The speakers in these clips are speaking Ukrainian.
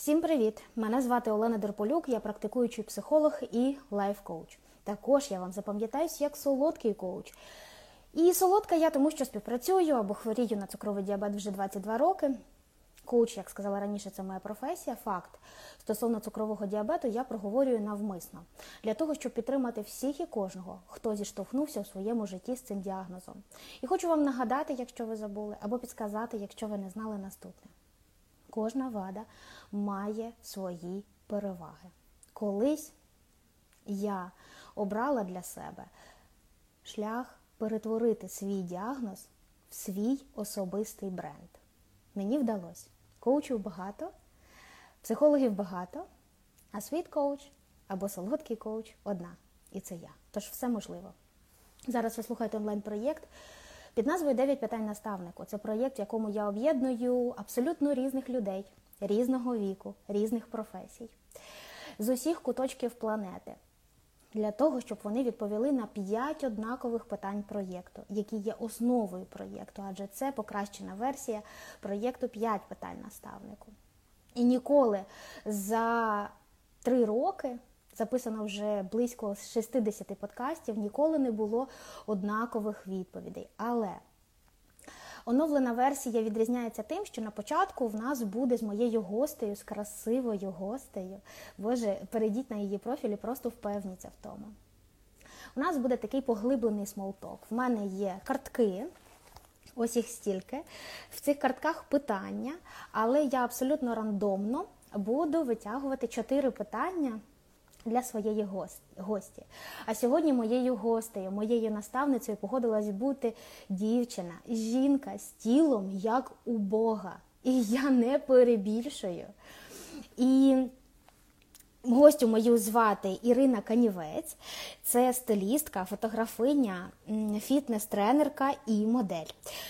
Всім привіт! Мене звати Олена Дерполюк, я практикуючий психолог і лайф-коуч. Також я вам запам'ятаюсь як солодкий коуч. І солодка я тому, що співпрацюю або хворію на цукровий діабет вже 22 роки. Коуч, як сказала раніше, це моя професія. Факт стосовно цукрового діабету я проговорюю навмисно для того, щоб підтримати всіх і кожного, хто зіштовхнувся у своєму житті з цим діагнозом. І хочу вам нагадати, якщо ви забули, або підсказати, якщо ви не знали наступне. Кожна вада має свої переваги. Колись я обрала для себе шлях перетворити свій діагноз в свій особистий бренд. Мені вдалося. Коучів багато, психологів багато, а світ коуч або солодкий коуч одна. І це я. Тож все можливо. Зараз ви слухаєте онлайн-проєкт під назвою «9 питань наставнику. Це проєкт, в якому я об'єдную абсолютно різних людей, різного віку, різних професій, з усіх куточків планети. Для того, щоб вони відповіли на 5 однакових питань проєкту, які є основою проєкту, адже це покращена версія проєкту 5 питань наставнику. І ніколи за три роки, записано вже близько 60 подкастів, ніколи не було однакових відповідей. Але Оновлена версія відрізняється тим, що на початку в нас буде з моєю гостею, з красивою гостею. Боже, перейдіть на її профіль і просто впевніться в тому. У нас буде такий поглиблений small talk. В мене є картки, ось їх стільки. В цих картках питання, але я абсолютно рандомно буду витягувати чотири питання для своєї гості. А сьогодні моєю гостею, моєю наставницею погодилась бути дівчина, жінка з тілом, як у Бога. І я не перебільшую. І Гостю мою звати Ірина Канівець, це стилістка, фотографиня, фітнес-тренерка і модель.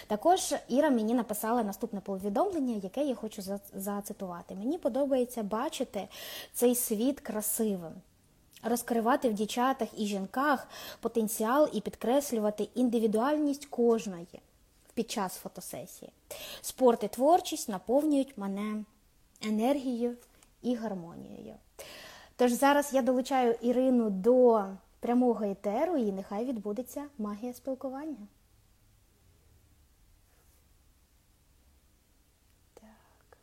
Також Іра мені написала наступне повідомлення, яке я хочу зацитувати. Мені подобається бачити цей світ красивим, розкривати в дівчатах і жінках потенціал і підкреслювати індивідуальність кожної під час фотосесії. Спорт і творчість наповнюють мене енергією і гармонією. Тож зараз я долучаю Ірину до прямого етеру, і нехай відбудеться магія спілкування. Так.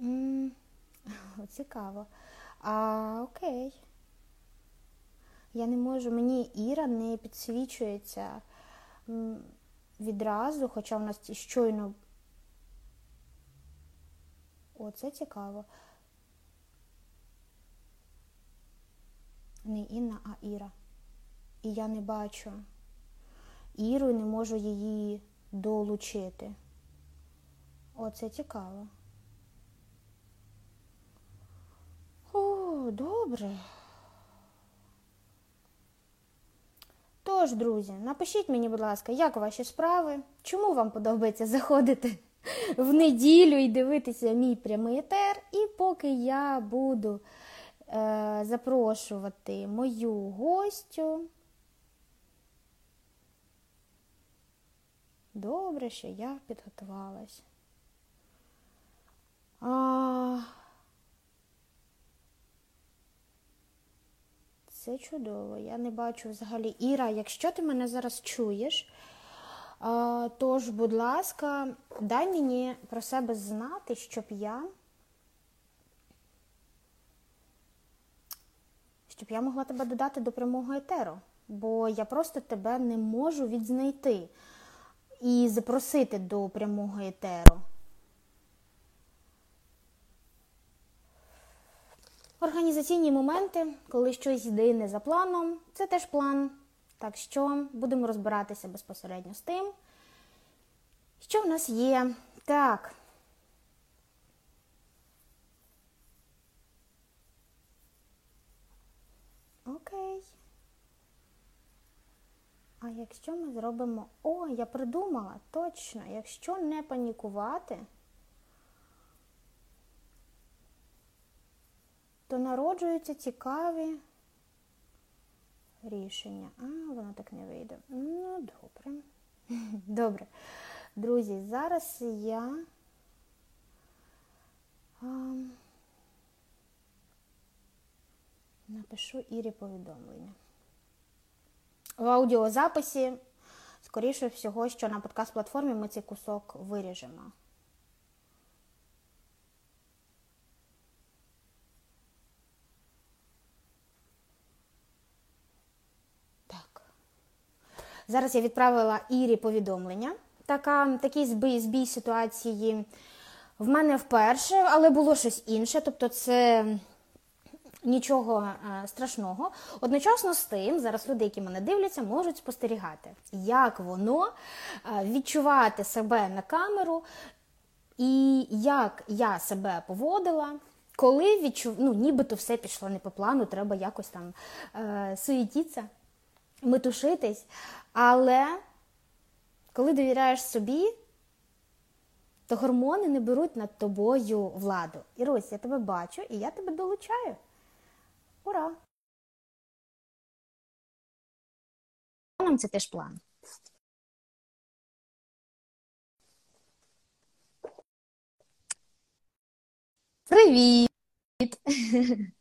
М -м, цікаво. А, Окей. Я не можу, мені Іра не підсвічується відразу, хоча в нас щойно. О, це цікаво. Не Інна, а Іра. І я не бачу Іру і не можу її долучити. О, це цікаво. О, добре. Тож, друзі, напишіть мені, будь ласка, як ваші справи? Чому вам подобається заходити в неділю і дивитися мій прямий етер? І поки я буду е, запрошувати мою гостю. Добре, що я підготувалась. А... Це чудово. Я не бачу взагалі. Іра, якщо ти мене зараз чуєш, тож, будь ласка, дай мені про себе знати, щоб я. Щоб я могла тебе додати до прямого етеру, бо я просто тебе не можу відзнайти і запросити до прямого етеру. Організаційні моменти, коли щось йде не за планом, це теж план. Так що будемо розбиратися безпосередньо з тим, що в нас є. Так. Окей. А якщо ми зробимо... О, я придумала, точно, якщо не панікувати. То народжуються цікаві рішення. А, воно так не вийде. Ну, добре. Добре. Друзі, зараз я. Напишу Ірі повідомлення. В аудіозаписі, скоріше всього, що на подкаст-платформі ми цей кусок виріжемо. Зараз я відправила Ірі повідомлення. Така, Такий збій, збій ситуації в мене вперше, але було щось інше. Тобто, це нічого е, страшного. Одночасно з тим, зараз люди, які мене дивляться, можуть спостерігати, як воно е, відчувати себе на камеру, і як я себе поводила. Коли відчув, ну нібито все пішло не по плану, треба якось там е, суетитися, метушитись. Але коли довіряєш собі, то гормони не беруть над тобою владу. Ірусь, я тебе бачу і я тебе долучаю. Ура! Це теж план. Привіт!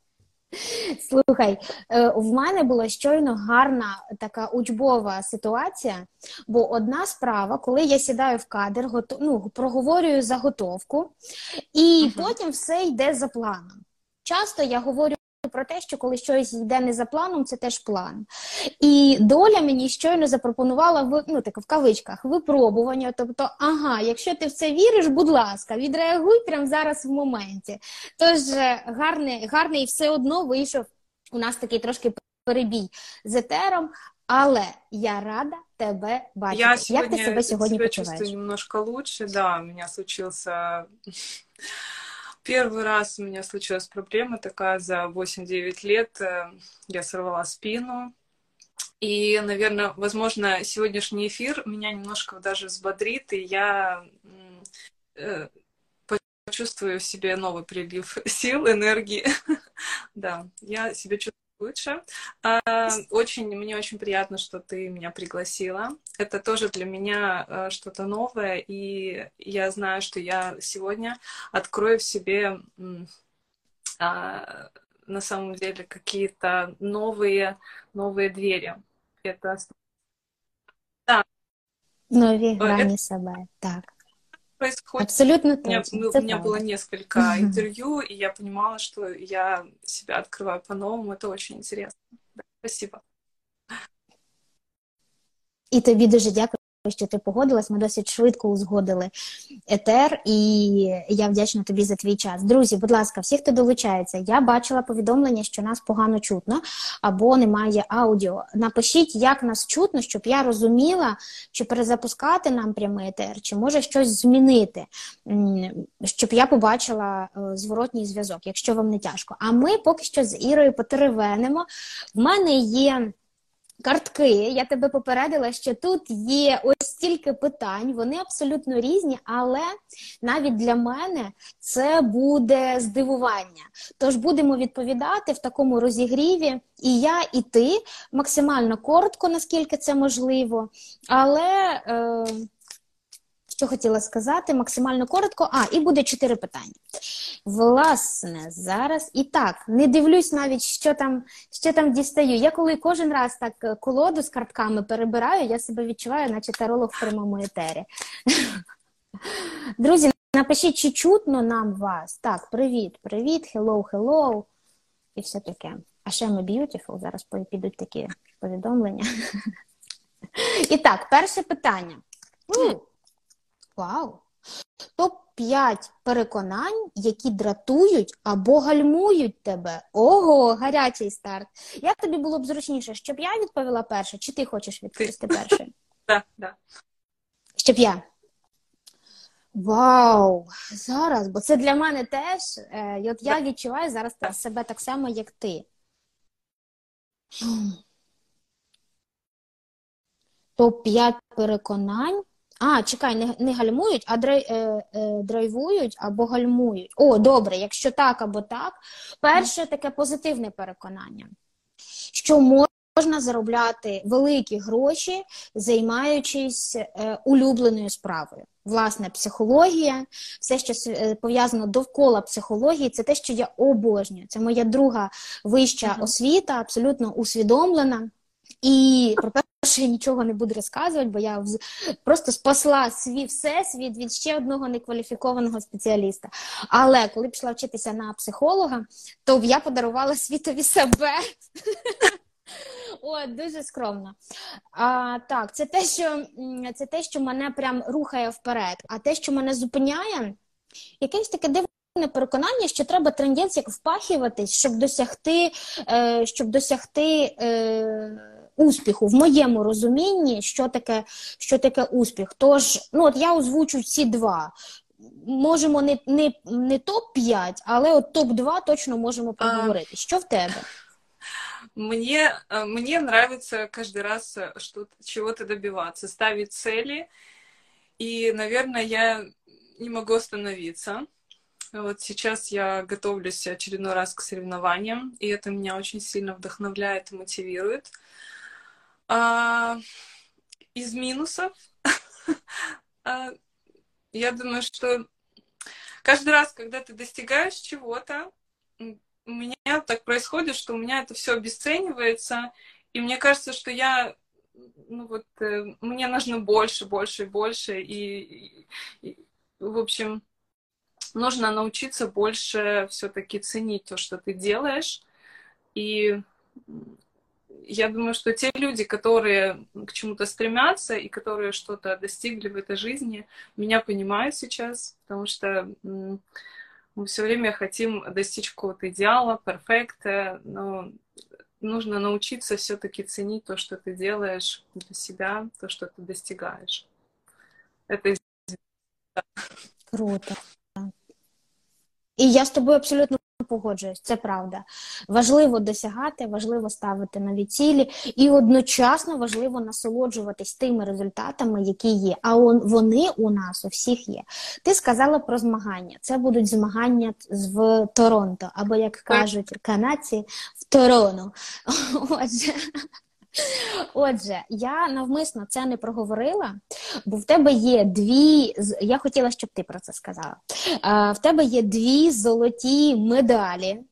Слухай, е, в мене була щойно гарна така учбова ситуація, бо одна справа, коли я сідаю в кадр, готу, ну, проговорюю заготовку, і uh-huh. потім все йде за планом. Часто я говорю про те, що коли щось йде не за планом, це теж план. І доля мені щойно запропонувала ну, так, в кавичках випробування. Тобто, ага, якщо ти в це віриш, будь ласка, відреагуй прямо зараз в моменті. Тож е, гарний, гарний все одно вийшов у нас такий трошки перебій з етером. Але я рада тебе бачити. Я Як ти себе сьогодні себя почуваєш? чувствую немножко лучше, да, у меня случился Первый раз у меня случилась проблема такая за 8-9 лет. Э, я сорвала спину. И, наверное, возможно, сегодняшний эфир меня немножко даже взбодрит, и я э, почувствую в себе новый прилив сил, энергии. да, я себя чувствую лучше. А, очень, мне очень приятно, что ты меня пригласила. Это тоже для меня э, что-то новое, и я знаю, что я сегодня открою в себе а, на самом деле какие-то новые, новые двери. Это да. Нові грані это... себе, так. Происходит. Абсолютно точно. У меня, мы, у меня было несколько интервью, и я понимала, что я себя открываю по-новому. Это очень интересно. Да, спасибо. І тобі дуже дякую що ти погодилась. Ми досить швидко узгодили етер, і я вдячна тобі за твій час. Друзі, будь ласка, всі, хто долучається, я бачила повідомлення, що нас погано чутно або немає аудіо. Напишіть, як нас чутно, щоб я розуміла, чи перезапускати нам прямий етер, чи може щось змінити, щоб я побачила е, зворотній зв'язок, якщо вам не тяжко. А ми поки що з Ірою потеревенимо. В мене є. Картки, я тебе попередила, що тут є ось стільки питань, вони абсолютно різні, але навіть для мене це буде здивування. Тож будемо відповідати в такому розігріві, і я, і ти максимально коротко, наскільки це можливо, але. Е, що хотіла сказати, максимально коротко. А, і буде чотири питання. Власне, зараз і так, не дивлюсь навіть, що там що там дістаю. Я коли кожен раз так е, колоду з картками перебираю, я себе відчуваю, наче таролог в прямому етері. Друзі, напишіть, чи чутно нам вас. Так, привіт, привіт, hello, hello. І все таке. А ще ми beautiful, зараз підуть такі повідомлення. І так, перше питання. Вау! Топ-5 переконань, які дратують або гальмують тебе. Ого, гарячий старт. Як тобі було б зручніше, щоб я відповіла перше, чи ти хочеш відповісти перше? Так, так. Щоб я. Вау! Зараз, бо це для мене теж. Е, от я відчуваю зараз себе так само, як ти. Топ-5 переконань. А, чекай, не не гальмують, а драй, е, е, драйвують або гальмують. О, добре, якщо так або так, перше таке позитивне переконання, що можна заробляти великі гроші, займаючись е, улюбленою справою. Власне, психологія, все, що е, пов'язано довкола психології, це те, що я обожнюю. Це моя друга вища освіта, абсолютно усвідомлена. І про перше я нічого не буду розказувати, бо я просто спасла свій всесвіт від ще одного некваліфікованого спеціаліста. Але коли пішла вчитися на психолога, то я подарувала світові себе. О, дуже скромно. А, Так, це те, що це те, що мене прям рухає вперед. А те, що мене зупиняє, якесь таке дивне переконання, що треба трендець як впахіватись, щоб досягти, е, щоб досягти Е, Успіху в моєму розумінні, що таке що таке успіх. Тож, ну от я озвучу ці два. Можемо не не, не топ-5, але от топ-2 точно можемо поговорити. Що в тебе? Мне, э, мне нравится каждый раз э, что чего-то добиваться, ставить цели. И, наверное, я не могу остановиться. Вот сейчас я готовлюсь очередной раз к соревнованиям, и это меня очень сильно вдохновляет и мотивирует. А, из минусов а, я думаю, что каждый раз, когда ты достигаешь чего-то, у меня так происходит, что у меня это все обесценивается, и мне кажется, что я, ну вот, э, мне нужно больше, больше и больше, и, и, в общем, нужно научиться больше все-таки ценить то, что ты делаешь, и я думаю, что те люди, которые к чему-то стремятся и которые что-то достигли в этой жизни, меня понимают сейчас, потому что мы все время хотим достичь какого-то идеала, перфекта, но нужно научиться все-таки ценить то, что ты делаешь для себя, то, что ты достигаешь. Это Круто. И я с тобой абсолютно погоджуюсь, це правда. Важливо досягати, важливо ставити нові цілі, і одночасно важливо насолоджуватись тими результатами, які є. А он, вони у нас у всіх є. Ти сказала про змагання. Це будуть змагання в Торонто, або як кажуть канадці, в Торону. Отже. Отже, я навмисно це не проговорила, бо в тебе є дві. Я хотіла, щоб ти про це сказала. В тебе є дві золоті медалі.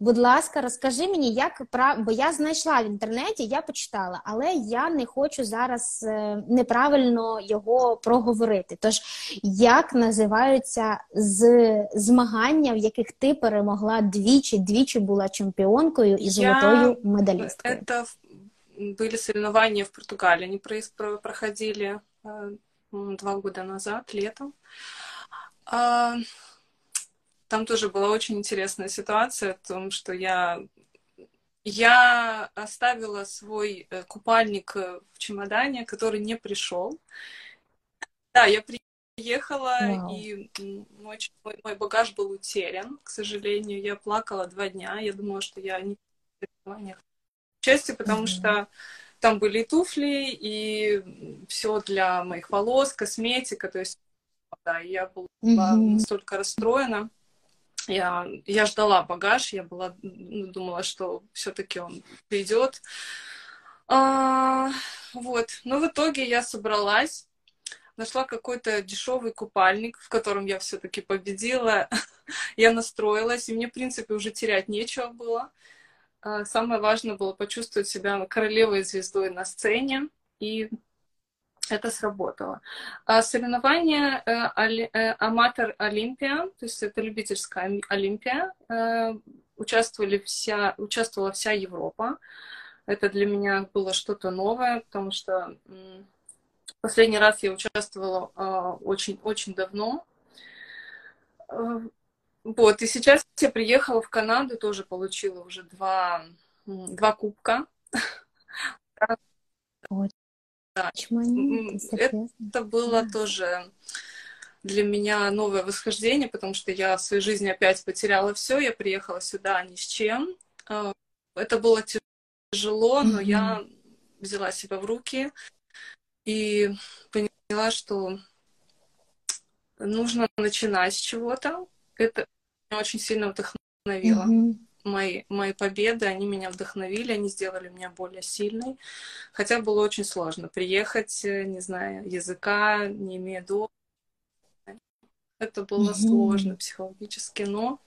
Будь ласка, розкажи мені, як бо я знайшла в інтернеті, я почитала, але я не хочу зараз е, неправильно його проговорити. Тож, як називаються з змагання, в яких ти перемогла двічі, двічі була чемпіонкою і золотою медалісткою? Це были соревнования в Португалии. Они проходили э, два года назад, летом. А, там тоже была очень интересная ситуация в том, что я, я оставила свой э, купальник э, в чемодане, который не пришел. Да, я приехала, wow. и мой, мой багаж был утерян, к сожалению. Я плакала два дня. Я думала, что я не части, потому mm-hmm. что там были и туфли, и все для моих волос, косметика, то есть, да, я была mm-hmm. настолько расстроена. Я, я ждала багаж, я была, ну, думала, что все-таки он придет. А, вот. Но в итоге я собралась, нашла какой-то дешевый купальник, в котором я все-таки победила. я настроилась, и мне, в принципе, уже терять нечего было. А, самое важное было почувствовать себя королевой звездой на сцене, и это сработало. А соревнование э, э, Аматор Олимпия, то есть это любительская Олимпия, э, участвовали вся, участвовала вся Европа. Это для меня было что-то новое, потому что последний раз я участвовала очень-очень давно. Вот, и сейчас я приехала в Канаду, тоже получила уже два, два кубка. Да. Это было тоже для меня новое восхождение, потому что я в своей жизни опять потеряла все. Я приехала сюда ни с чем. А, это было тяжело, но я взяла себя в руки и поняла, что нужно начинать с чего-то. Это меня очень сильно вдохновило. Mm-hmm. мои, мои победы, они меня вдохновили, они сделали меня более сильной. Хотя было очень сложно приехать, э, не знаю, языка, не имея дома. Это было mm-hmm. сложно психологически, но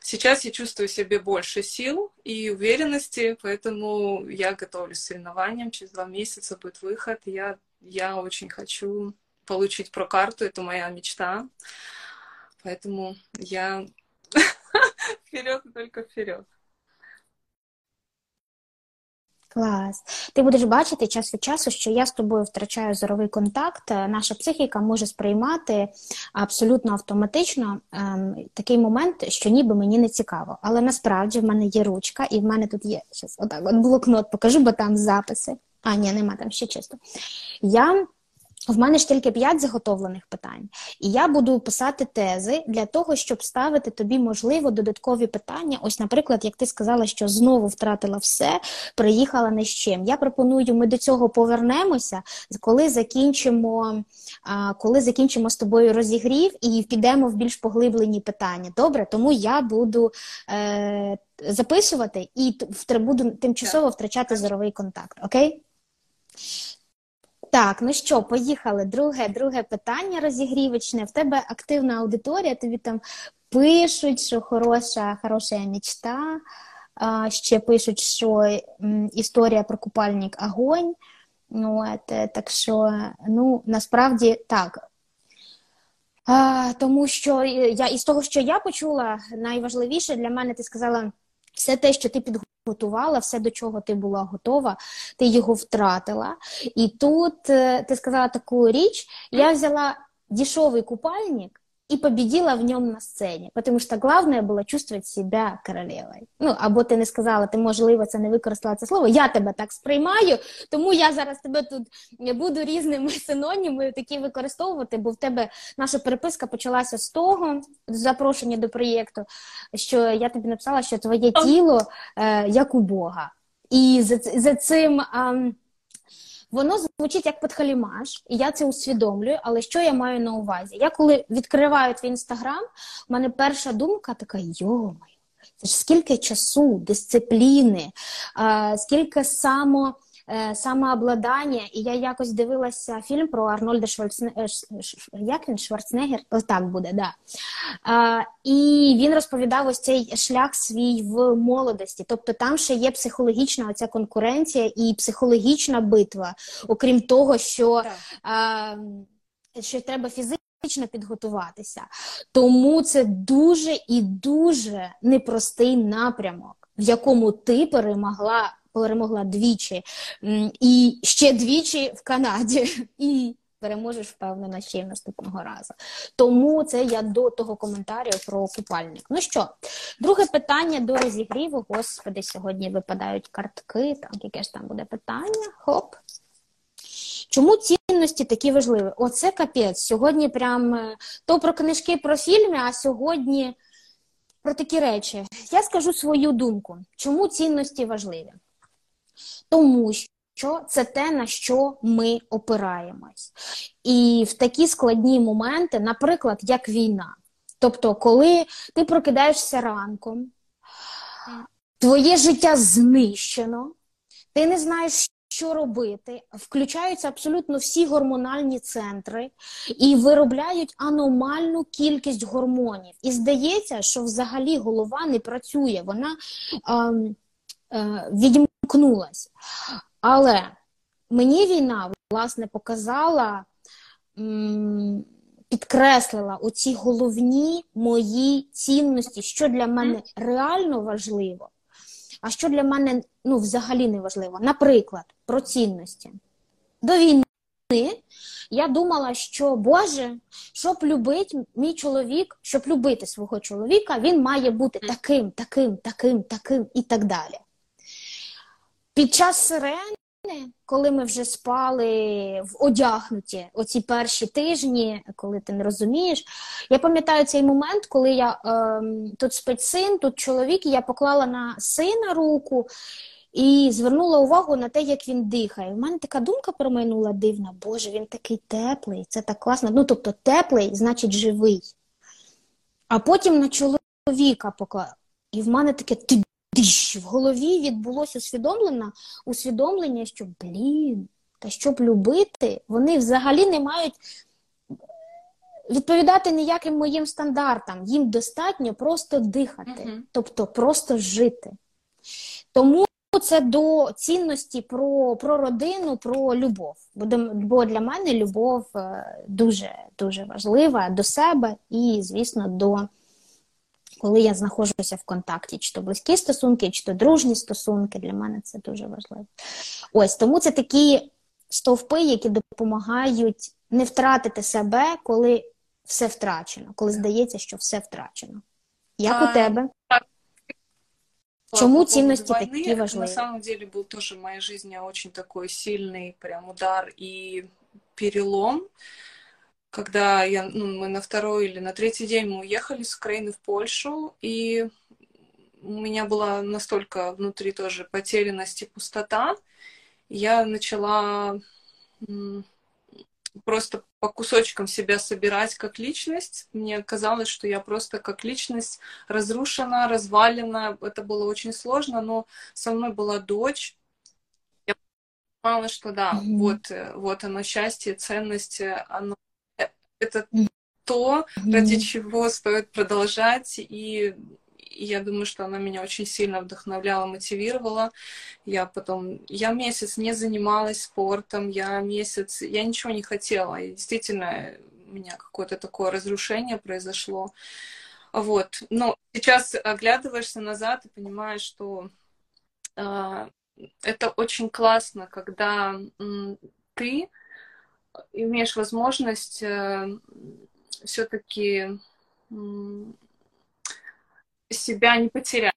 сейчас я чувствую себе больше сил и уверенности, поэтому я готовлюсь к соревнованиям. Через два месяца будет выход. Я, я очень хочу получить прокарту, это моя мечта. Поэтому я вперед только вперед. Клас. Ти будеш бачити час від часу, що я з тобою втрачаю зоровий контакт. Наша психіка може сприймати абсолютно автоматично ем, такий момент, що ніби мені не цікаво. Але насправді в мене є ручка, і в мене тут є щас, отак, от блокнот покажу, бо там записи. А, ні, нема там ще чисто. Я в мене ж тільки п'ять заготовлених питань, і я буду писати тези для того, щоб ставити тобі, можливо, додаткові питання. Ось, наприклад, як ти сказала, що знову втратила все, приїхала не з чим. Я пропоную, ми до цього повернемося, коли закінчимо, коли закінчимо з тобою розігрів і підемо в більш поглиблені питання. Добре, тому я буду е, записувати і буду тимчасово втрачати зоровий контакт. Окей? Так, ну що, поїхали. Друге, друге питання розігрівочне. В тебе активна аудиторія, тобі там пишуть, що хороша, хороша мечта. Ще пишуть, що історія про купальник огонь. Ну, от, е, Так що, ну, насправді так. А, Тому що я із того, що я почула, найважливіше для мене ти сказала все те, що ти підготувала все, до чого ти була готова, ти його втратила. І тут е, ти сказала таку річ: я взяла дішовий купальник и победила в нем на сцені. Потому що главное було чувствовать себе королевою. Ну, або ти не сказала, ти, можливо, це не використала це слово. Я тебе так сприймаю, тому я зараз тебе тут буду різними синоніми такі використовувати, бо в тебе наша переписка почалася з того, запрошення до проєкту, що я тобі написала, що твоє тіло е, як у Бога. І за, за цим. Е, Воно звучить як подхалімаш, і я це усвідомлюю. Але що я маю на увазі? Я коли відкриваю твій інстаграм, у мене перша думка така: йомай, це ж скільки часу, дисципліни, скільки само самообладання, і я якось дивилася фільм про Арнольда Шварценеггера, як він Шварценеггер? так буде, да. І він розповідав ось цей шлях свій в молодості. Тобто там ще є психологічна оця конкуренція і психологічна битва, окрім того, що, що треба фізично підготуватися. Тому це дуже і дуже непростий напрямок, в якому ти перемогла перемогла двічі і ще двічі в Канаді. І переможеш, впевнена, ще й наступного разу. Тому це я до того коментарю про купальник. Ну що, друге питання до розігріву. Господи, сьогодні випадають картки, так, яке ж там буде питання? Хоп. Чому цінності такі важливі? Оце капець. Сьогодні прям е, то про книжки про фільми, а сьогодні про такі речі. Я скажу свою думку. Чому цінності важливі? Тому що це те, на що ми опираємось. І в такі складні моменти, наприклад, як війна. Тобто, коли ти прокидаєшся ранком, твоє життя знищено, ти не знаєш, що робити, включаються абсолютно всі гормональні центри і виробляють аномальну кількість гормонів. І здається, що взагалі голова не працює, вона е, е, відім замкнулась. Але мені війна, власне, показала, підкреслила оці головні мої цінності, що для мене реально важливо, а що для мене ну, взагалі не важливо. Наприклад, про цінності. До війни я думала, що Боже, щоб любити мій чоловік, щоб любити свого чоловіка, він має бути таким, таким, таким, таким і так далі. Під час сирени, коли ми вже спали в одягнуті оці перші тижні, коли ти не розумієш, я пам'ятаю цей момент, коли я е, тут спить син, тут чоловік, і я поклала на сина руку і звернула увагу на те, як він дихає. У мене така думка промайнула дивна, Боже, він такий теплий, це так класно. Ну, тобто, теплий, значить, живий. А потім на чоловіка поклала. І в мене таке тиш, в голові відбулося усвідомлення, усвідомлення, що блін, та щоб любити, вони взагалі не мають відповідати ніяким моїм стандартам. Їм достатньо просто дихати, Мгм. тобто просто жити. Тому це до цінності про, про родину, про любов. Бо, для мене любов е, дуже дуже важлива до себе і, звісно, до коли я знаходжуся в контакті, чи то близькі стосунки, чи то дружні стосунки, для мене це дуже важливо. Ось тому це такі стовпи, які допомагають не втратити себе, коли все втрачено, коли здається, що все втрачено. Як А, у тебе? По Чему поводу ценности войны, такие это важны? На самом деле был тоже в моей жизни очень такой сильный прям удар и перелом, Когда я, ну, мы на второй или на третий день мы уехали с Украины в Польшу, и у меня была настолько внутри тоже потерянность и пустота, я начала просто по кусочкам себя собирать как личность. Мне казалось, что я просто как личность разрушена, развалена. Это было очень сложно, но со мной была дочь. Я понимала, что да, Мгм. вот, э, вот оно счастье, ценность, э, оно это то, ради чего стоит продолжать. И я думаю, что она меня очень сильно вдохновляла, мотивировала. Я потом, я месяц не занималась спортом, я месяц, я ничего не хотела. И действительно, у меня какое-то такое разрушение произошло. Вот. Но сейчас оглядываешься назад и понимаешь, что а, это очень классно, когда м, ты имеешь возможность все-таки себя не потерять.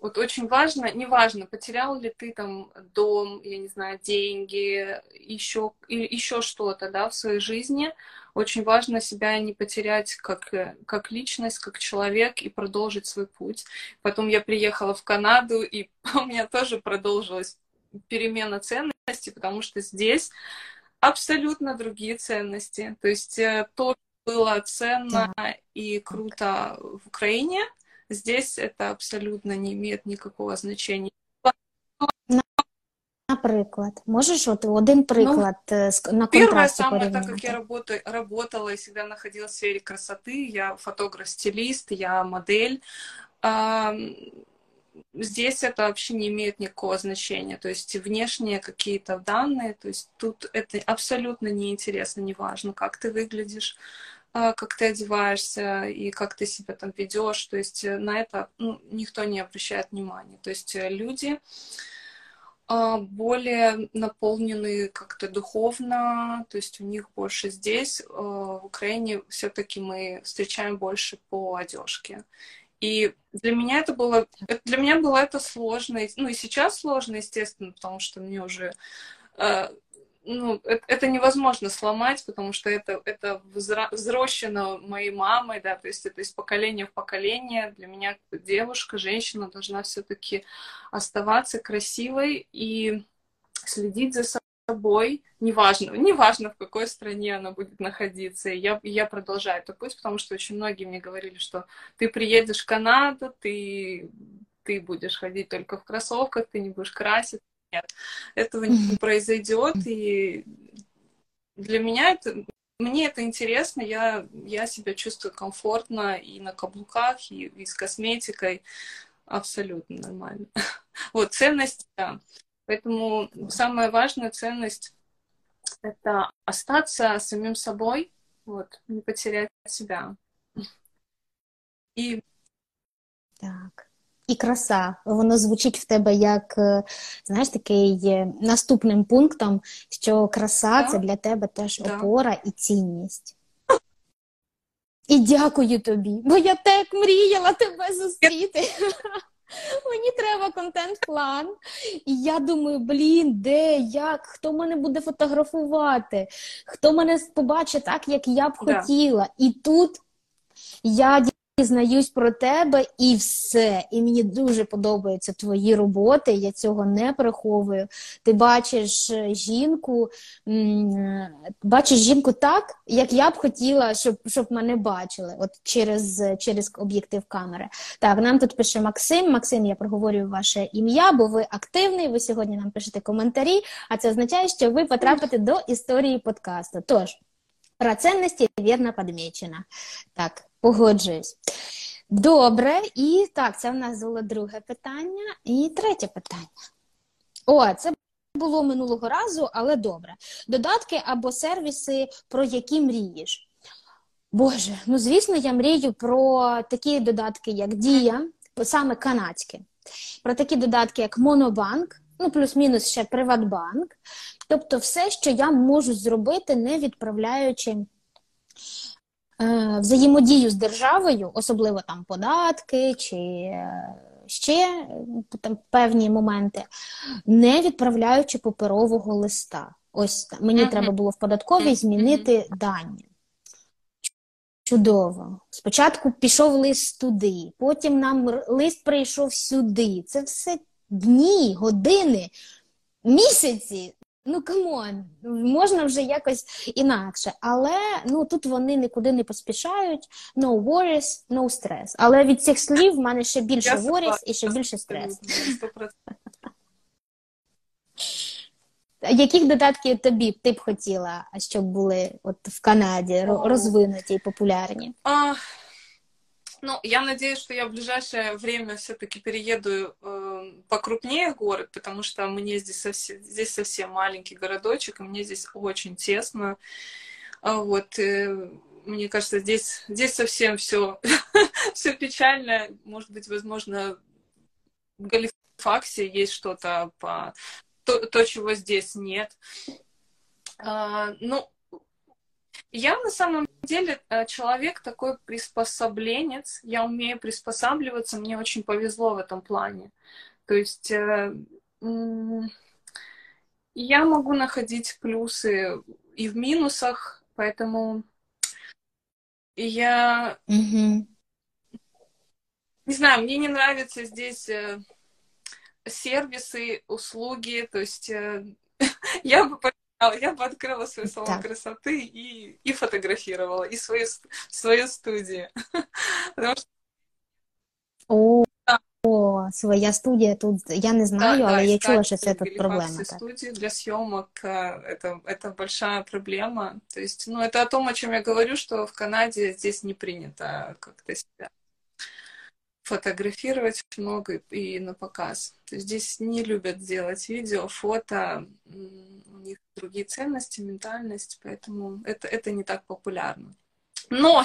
Вот очень важно, неважно, потерял ли ты там дом, я не знаю, деньги, еще, еще что-то, да, в своей жизни. Очень важно себя не потерять как, как личность, как человек и продолжить свой путь. Потом я приехала в Канаду, и у меня тоже продолжилась перемена ценностей, потому что здесь абсолютно другие ценности. То есть то, что было ценно Да. и круто в Украине, здесь это абсолютно не имеет никакого значения. Наприклад, можеш от один приклад ну, на Первое самое, порівняти? так как я работаю, работала и всегда находилась в сфере красоты, я фотограф-стилист, я модель, здесь это вообще не имеет никакого значения. То есть внешние какие-то данные, то есть тут это абсолютно неинтересно, неважно, как ты выглядишь, а, как ты одеваешься и как ты себя там ведешь. То есть на это ну, никто не обращает внимания. То есть люди а, более наполнены как-то духовно, то есть у них больше здесь, в Украине все-таки мы встречаем больше по одежке. И для меня это было, для меня было это сложно, ну и сейчас сложно, естественно, потому что мне уже, ну, это, это невозможно сломать, потому что это, это взрощено моей мамой, да, то есть это из поколения в поколение. Для меня девушка, женщина должна все-таки оставаться красивой и следить за собой, неважно, неважно в какой стране она будет находиться. И я, я продолжаю этот путь, потому что очень многие мне говорили, что ты приедешь в Канаду, ты, ты будешь ходить только в кроссовках, ты не будешь красить. Нет, этого не произойдет. И для меня это, мне это интересно, я, я себя чувствую комфортно и на каблуках, и, и с косметикой. Абсолютно нормально. Вот, ценность, да. Поэтому самая важная ценность — это остаться самим собой, вот, не потерять себя. И... Так. І краса, воно звучить в тебе як, знаєш, такий наступним пунктом, що краса Да. це для тебе теж Да. опора і цінність. І дякую тобі, бо я так мріяла тебе зустріти. Мені треба контент-план. І я думаю, блін, де, як, хто мене буде фотографувати, хто мене побачить так, як я б хотіла. І тут я дізнаюсь про тебе і все. І мені дуже подобаються твої роботи. Я цього не приховую. Ти бачиш е, жінку, бачиш жінку так, як я б хотіла, щоб щоб мене бачили, от через через об'єктив камери. Так, нам тут пише Максим. Максим, я проговорюю ваше ім'я, бо ви активний. Ви сьогодні нам пишете коментарі, а це означає, що ви потрапите до історії подкасту. Тож. Про ценності вірно подмічена. Так, погоджуюсь. Добре, і так, це в нас було друге питання. І третє питання. О, це було минулого разу, але добре. Додатки або сервіси, про які мрієш. Боже, ну звісно, я мрію про такі додатки, як Дія, саме канадські, про такі додатки, як Монобанк, ну плюс-мінус ще Приватбанк. Тобто, все, що я можу зробити, не відправляючи взаємодію з державою, особливо там податки чи е, ще там певні моменти, не відправляючи паперового листа. Ось мені uh-huh. треба було в податковій змінити uh-huh. дані. Чудово. Спочатку пішов лист туди, потім нам лист прийшов сюди. Це все дні, години, місяці. Ну come on, можна вже якось інакше. Але ну тут вони нікуди не поспішають. No worries, no stress. Але від цих слів в мене ще більше worries і ще більше стрес. Яких додатків тобі ти б хотіла, щоб були от в Канаді розвинуті і популярні? А, Ну, я надеюсь, что я в ближайшее время все-таки перееду э, покрупнее город, потому что мне здесь совсем, здесь совсем маленький городочек, и мне здесь очень тесно. А вот, э, мне кажется, здесь, здесь совсем все, все печально. Может быть, возможно, в Галифаксе есть что-то по то, то, чего здесь нет. А, ну, я на самом деле э, человек такой приспособленец. Я умею приспосабливаться. Мне очень повезло в этом плане. То есть э, я могу находить плюсы и в минусах, поэтому я mm-hmm. не знаю, мне не нравятся здесь э, сервисы, услуги, то есть я бы я бы открыла свой салон так. красоты и, и фотографировала, и свою, свою студию. Потому что... О, о, своя студія тут я не знаю, да, але да, я чула, що це тут проблема. Студию для съемок это, это большая проблема. То есть, ну, это о том, о чем я говорю, что в Канаде здесь не принято как-то себя фотографировать много и на показ. То есть здесь не любят делать видео, фото них другие ценности, ментальность, поэтому это, это не так популярно. Но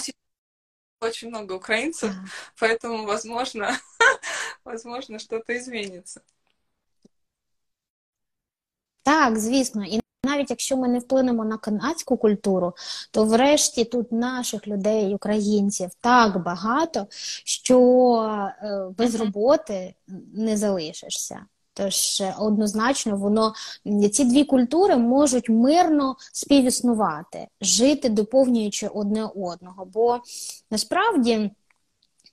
очень много украинцев, поэтому, возможно, возможно, что-то изменится. Так, звісно, і навіть якщо ми не вплинемо на канадську культуру, то врешті тут наших людей, українців, так багато, що е, без роботи не залишишся. Тож однозначно воно ці дві культури можуть мирно співіснувати, жити, доповнюючи одне одного. Бо насправді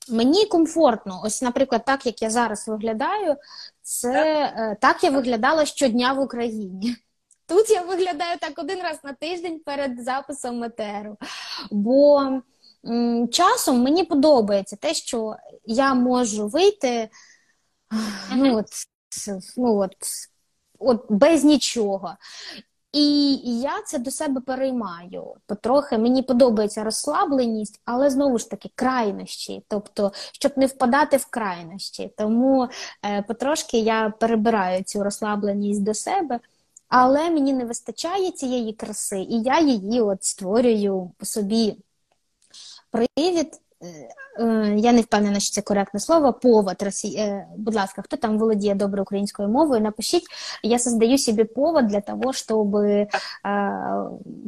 мені комфортно, ось, наприклад, так як я зараз виглядаю, це е, так я виглядала щодня в Україні. Тут я виглядаю так один раз на тиждень перед записом метеру. Бо м, часом мені подобається те, що я можу вийти. Ну, от, ну от, от без нічого. І я це до себе переймаю. Потрохи мені подобається розслабленість, але знову ж таки крайнощі, тобто, щоб не впадати в крайнощі. Тому е, потрошки я перебираю цю розслабленість до себе, але мені не вистачає цієї краси, і я її от створюю по собі привід Е, я не впевнена, що це коректне слово, повод Росії. Е, будь ласка, хто там володіє добре українською мовою, напишіть, я создаю собі повод для того, щоб е,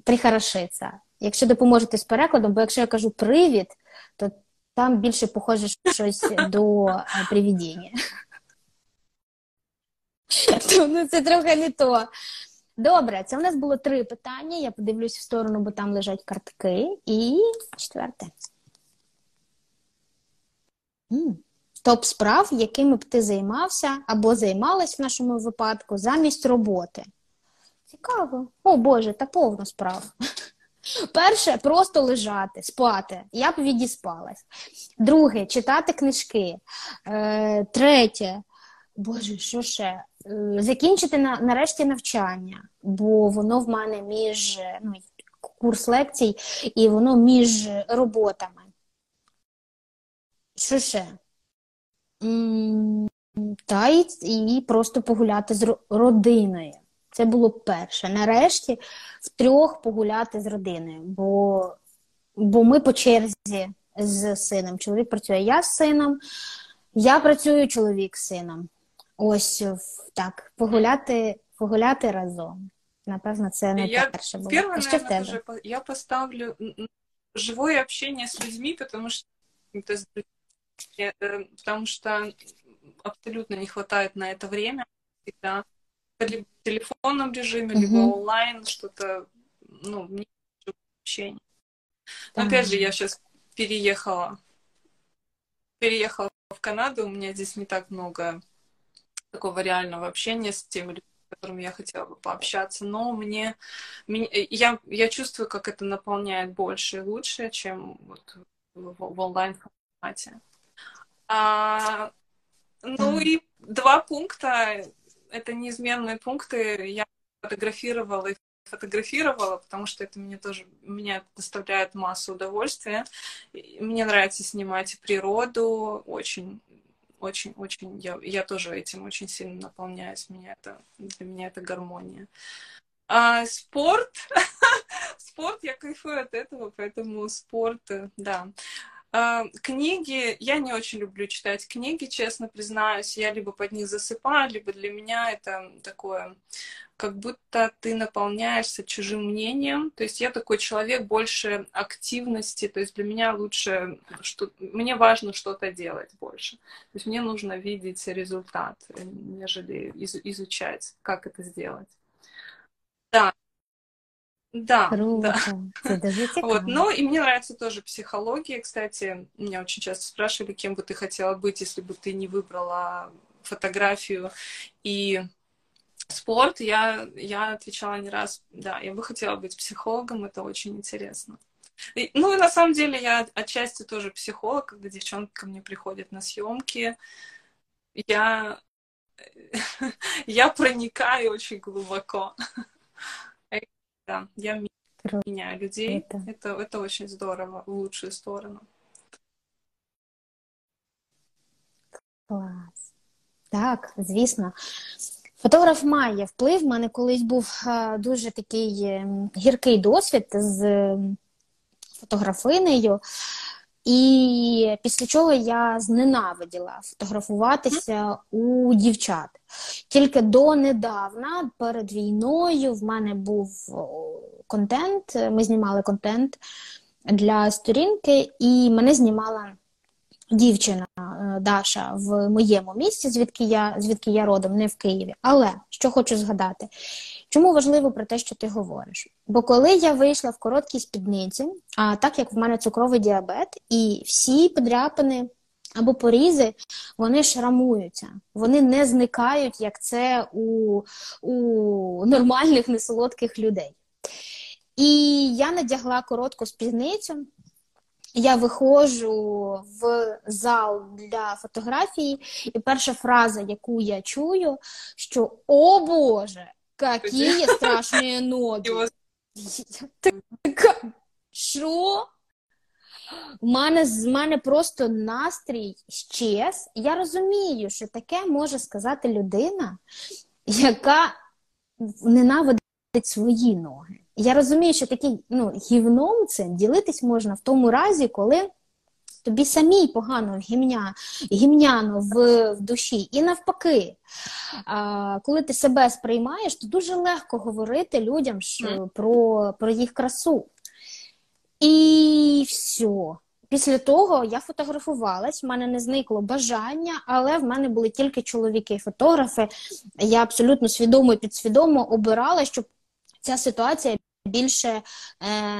прихорошитися. Якщо допоможете з перекладом, бо якщо я кажу привід, то там більше похоже щось до привідіння. Ну, це трохи не то. Добре, це у нас було три питання. Я подивлюсь в сторону, бо там лежать картки. І четверте. Топ справ, якими б ти займався або займалась в нашому випадку замість роботи. Цікаво. О Боже, та повно справ. Перше просто лежати, спати. Я б відіспалась. Друге читати книжки. Е, Третє, Боже, що ще? Закінчити на, нарешті навчання, бо воно в мене між ну, курс лекцій, і воно між роботами. Що ще? Та і, і просто погуляти з родиною. Це було перше. Нарешті в трьох погуляти з родиною, бо бо ми по черзі з сином. Чоловік працює я з сином, я працюю чоловік з сином. Ось так, погуляти погуляти разом. Напевно, це не я, перше було. Первое, а що наверное, в тебе? Я поставлю живое общение с людьми, потому что э, потому что абсолютно не хватает на это время. Всегда либо в телефонном режиме, либо онлайн, что-то, ну, мне общение. Но, опять же, я сейчас переехала, переехала в Канаду, у меня здесь не так много такого реального общения с теми людьми, с которыми я хотела бы пообщаться, но мне, мне я, я чувствую, как это наполняет больше и лучше, чем вот в, в онлайн формате. А, ну и два пункта это неизменные пункты. Я фотографировала и фотографировала, потому что это мне тоже меня доставляет массу удовольствия. Мне нравится снимать природу, очень, очень, очень. Я, я тоже этим очень сильно наполняюсь. Меня это, для меня это гармония. А спорт, спорт, я кайфую от этого, поэтому спорт, да. А, книги, я не очень люблю читать книги, честно признаюсь. Я либо под них засыпаю, либо для меня это такое, как будто ты наполняешься чужим мнением. То есть я такой человек больше активности. То есть для меня лучше, что мне важно что-то делать больше. То есть мне нужно видеть результат, нежели изучать, как это сделать. Да, да, Круто. да. Вот. Ну, и мне нравится тоже психология. Кстати, меня очень часто спрашивали, кем бы ты хотела быть, если бы ты не выбрала фотографию и спорт. Я, я отвечала не раз, да, я бы хотела быть психологом, это очень интересно. И, ну и на самом деле я отчасти тоже психолог, когда девчонки ко мне приходят на съемки, я, я проникаю очень глубоко. Да, я меняю людей. Это... Это, это очень здорово, в лучшую сторону. Клас. Так, звісно. Фотограф має вплив. У мене колись був дуже такий ем, гіркий досвід з фотографинею. І після чого я зненавиділа фотографуватися у дівчат. Тільки донедавна, перед війною, в мене був контент. Ми знімали контент для сторінки, і мене знімала дівчина е, Даша в моєму місті, звідки я звідки я родом, не в Києві. Але що хочу згадати, чому важливо про те, що ти говориш? Бо коли я вийшла в короткій спідниці, а так як в мене цукровий діабет, і всі подряпини або порізи, вони шрамуються, вони не зникають, як це у, у нормальних несолодких людей. І я надягла коротку спідницю. Я виходжу в зал для фотографії, і перша фраза, яку я чую, що О Боже, які страшні ноги! Така, що? У мене з мене просто настрій щез. Я розумію, що таке може сказати людина, яка ненавидить свої ноги. Я розумію, що таким ну, гівном цим ділитись можна в тому разі, коли тобі самій погано гімня, гімняно в, в душі. І навпаки, а, коли ти себе сприймаєш, то дуже легко говорити людям що, про, про їх красу. І все. Після того я фотографувалась, в мене не зникло бажання, але в мене були тільки чоловіки-фотографи. Я абсолютно свідомо і підсвідомо обирала, щоб ця ситуація більше е,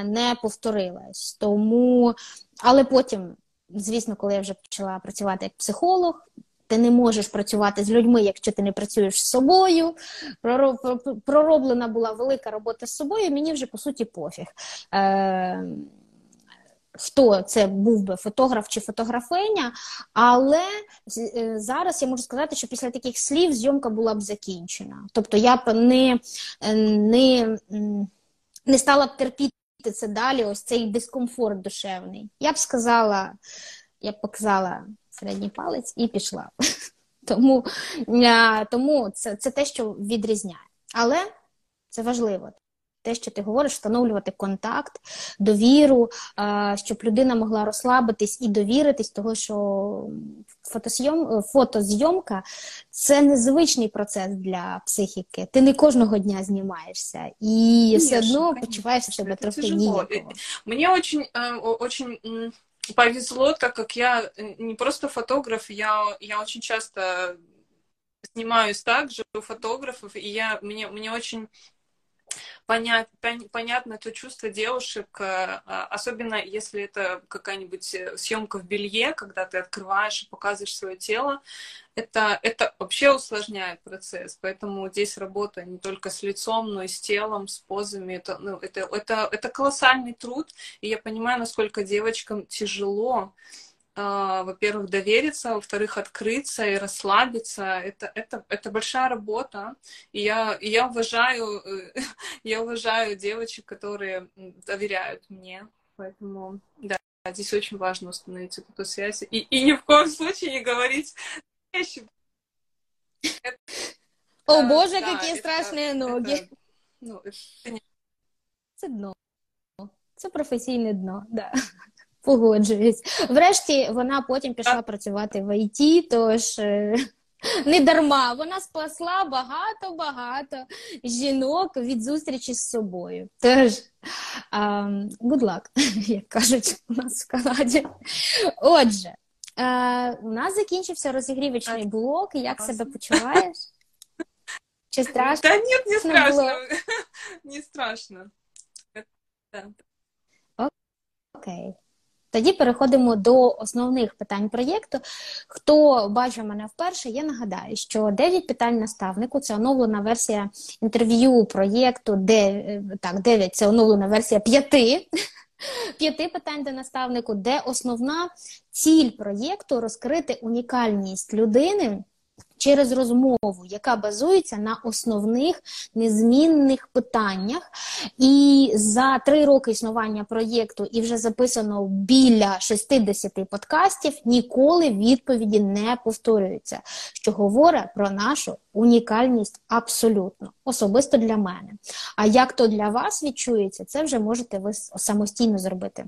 не повторилась. Тому, але потім звісно, коли я вже почала працювати як психолог, ти не можеш працювати з людьми, якщо ти не працюєш з собою. Пророблена була велика робота з собою, мені вже по суті пофіг. Е, Хто це був би фотограф чи фотографиня, але е, зараз я можу сказати, що після таких слів зйомка була б закінчена. Тобто я б не не, не стала б терпіти це далі, ось цей дискомфорт душевний. Я б сказала, я б показала середній палець і пішла. Тому тому це, це те, що відрізняє. Але це важливо. Те, що ти говориш, встановлювати контакт, довіру, щоб людина могла розслабитись і довіритись, того що фотосйом, фотозйомка це незвичний процес для психіки. Ти не кожного дня знімаєшся і конечно, все одно конечно, почуваєш себе трохи ніяково. Мені дуже, дуже повезло, так как я не просто фотограф, я, я очень часто снимаюсь также у фотографов, и я, мне, мне очень понят, пон, понятно то чувство девушек, э, а, особенно если это какая-нибудь э, съемка в белье, когда ты открываешь и показываешь свое тело, это, это вообще усложняет процесс. Поэтому здесь работа не только с лицом, но и с телом, с позами. Это, ну, это, это, это колоссальный труд, и я понимаю, насколько девочкам тяжело во-первых, довериться, во-вторых, открыться и расслабиться. Это, это, это большая работа. И я, и я, уважаю, я уважаю девочек, которые доверяют мне. Поэтому, да, здесь очень важно установить эту связь. И, и ни в коем случае не говорить О, боже, какие это, страшные ноги. Это, ну, это... Це дно. Це професійне дно, да. Погоджуюсь. Врешті вона потім пішла працювати в ІТ, тож е, не дарма. Вона спасла багато-багато жінок від зустрічі з собою. Тож, good luck, як кажуть у нас в Канаді. Отже, uh, у нас закінчився розігрівочний блок. Як себе почуваєш? Чи страшно? Та ні, не страшно. Не страшно. Окей. Тоді переходимо до основних питань проєкту. Хто бачив мене вперше, я нагадаю, що 9 питань наставнику це оновлена версія інтерв'ю проєкту, де так, 9 це оновлена версія 5. П'яти питань до наставнику, де основна ціль проєкту розкрити унікальність людини через розмову, яка базується на основних незмінних питаннях. І за три роки існування проєкту і вже записано біля 60 подкастів, ніколи відповіді не повторюються, що говорить про нашу унікальність абсолютно, особисто для мене. А як то для вас відчується, це вже можете ви самостійно зробити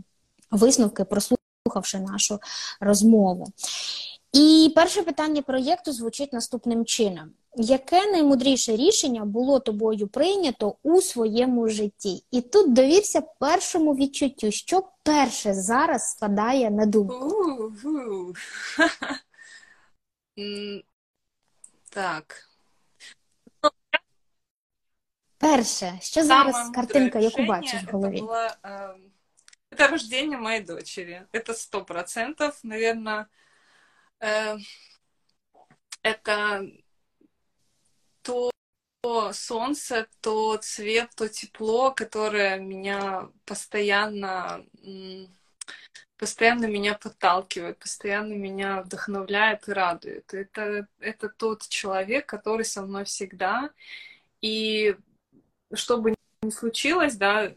висновки, прослухавши нашу розмову. І перше питання проєкту звучить наступним чином: яке наймудріше рішення було тобою прийнято у своєму житті? І тут довірся першому відчуттю, що перше зараз спадає на думку. Так. Перше, що зараз картинка, яку бачиш в голові? Это рождение моей дочери. Это сто процентов, наверное, э, Это то солнце, то цвет, то тепло, которое меня постоянно, постоянно меня подталкивает, постоянно меня вдохновляет и радует. Это, это тот человек, который со мной всегда. И что бы ни случилось, да,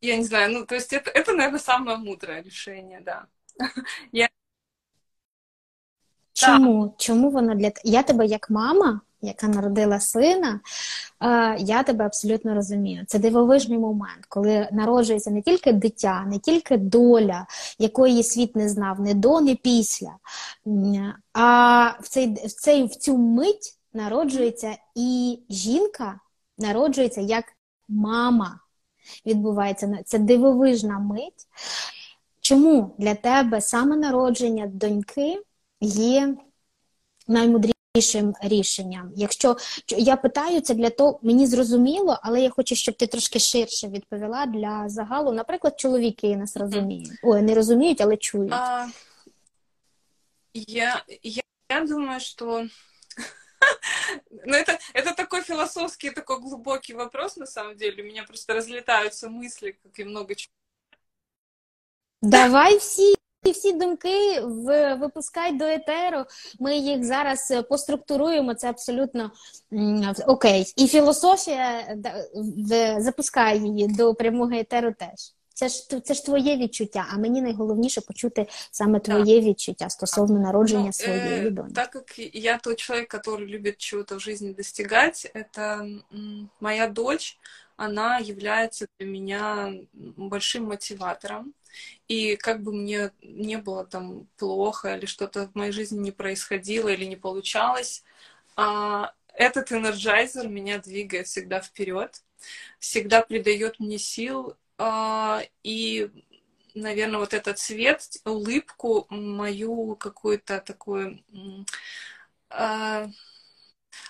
я не знаю, ну, то есть это, это наверное, самое мудрое решение, да. Я... Чому? Чому воно для Я тебе як мама, яка народила сина, я тебе абсолютно розумію. Це дивовижний момент, коли народжується не тільки дитя, не тільки доля, якої світ не знав, не до, не після. А в цей, в цей, в цю мить народжується і жінка народжується як мама. Відбувається це дивовижна мить. Чому для тебе саме народження доньки є наймудрішим найпростішим рішенням? Якщо я питаю це для того, мені зрозуміло, але я хочу, щоб ти трошки ширше відповіла для загалу. Наприклад, чоловіки нас розуміють. Ой, не розуміють, але чують. А, я, я, я думаю, что Ну, это, это такой философский, такой глубокий вопрос, на самом деле. У меня просто разлетаются мысли, как и много чего. Давай всі всі думки в, випускай до етеру. Ми їх зараз поструктуруємо. Це абсолютно окей. І філософія запускає її до прямого етеру теж. Це ж це ж твоє відчуття, а мені найголовніше почути саме твоє відчуття стосовно народження ну, своєї э, доні. Так как я тот человек, который любит чего-то в жизни достигать, это моя дочь, она является для меня большим мотиватором. И как бы мне не было там плохо или что-то в моей жизни не происходило или не получалось, а этот энерджайзер меня двигает всегда вперед, всегда придает мне сил а, и, наверное, вот этот цвет, улыбку, мою какую-то такую, а,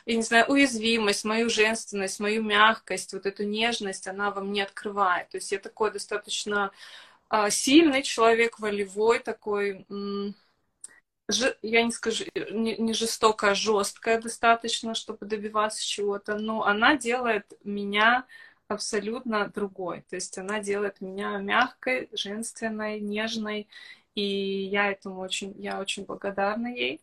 я не знаю, уязвимость, мою женственность, мою мягкость, вот эту нежность, она во мне открывает. То есть я такой достаточно сильный человек, волевой такой, я не скажу, не, не жестокая, а жесткая достаточно, чтобы добиваться чего-то, но она делает меня абсолютно другой. То есть она делает меня мягкой, женственной, нежной, и я этому очень, я очень благодарна ей.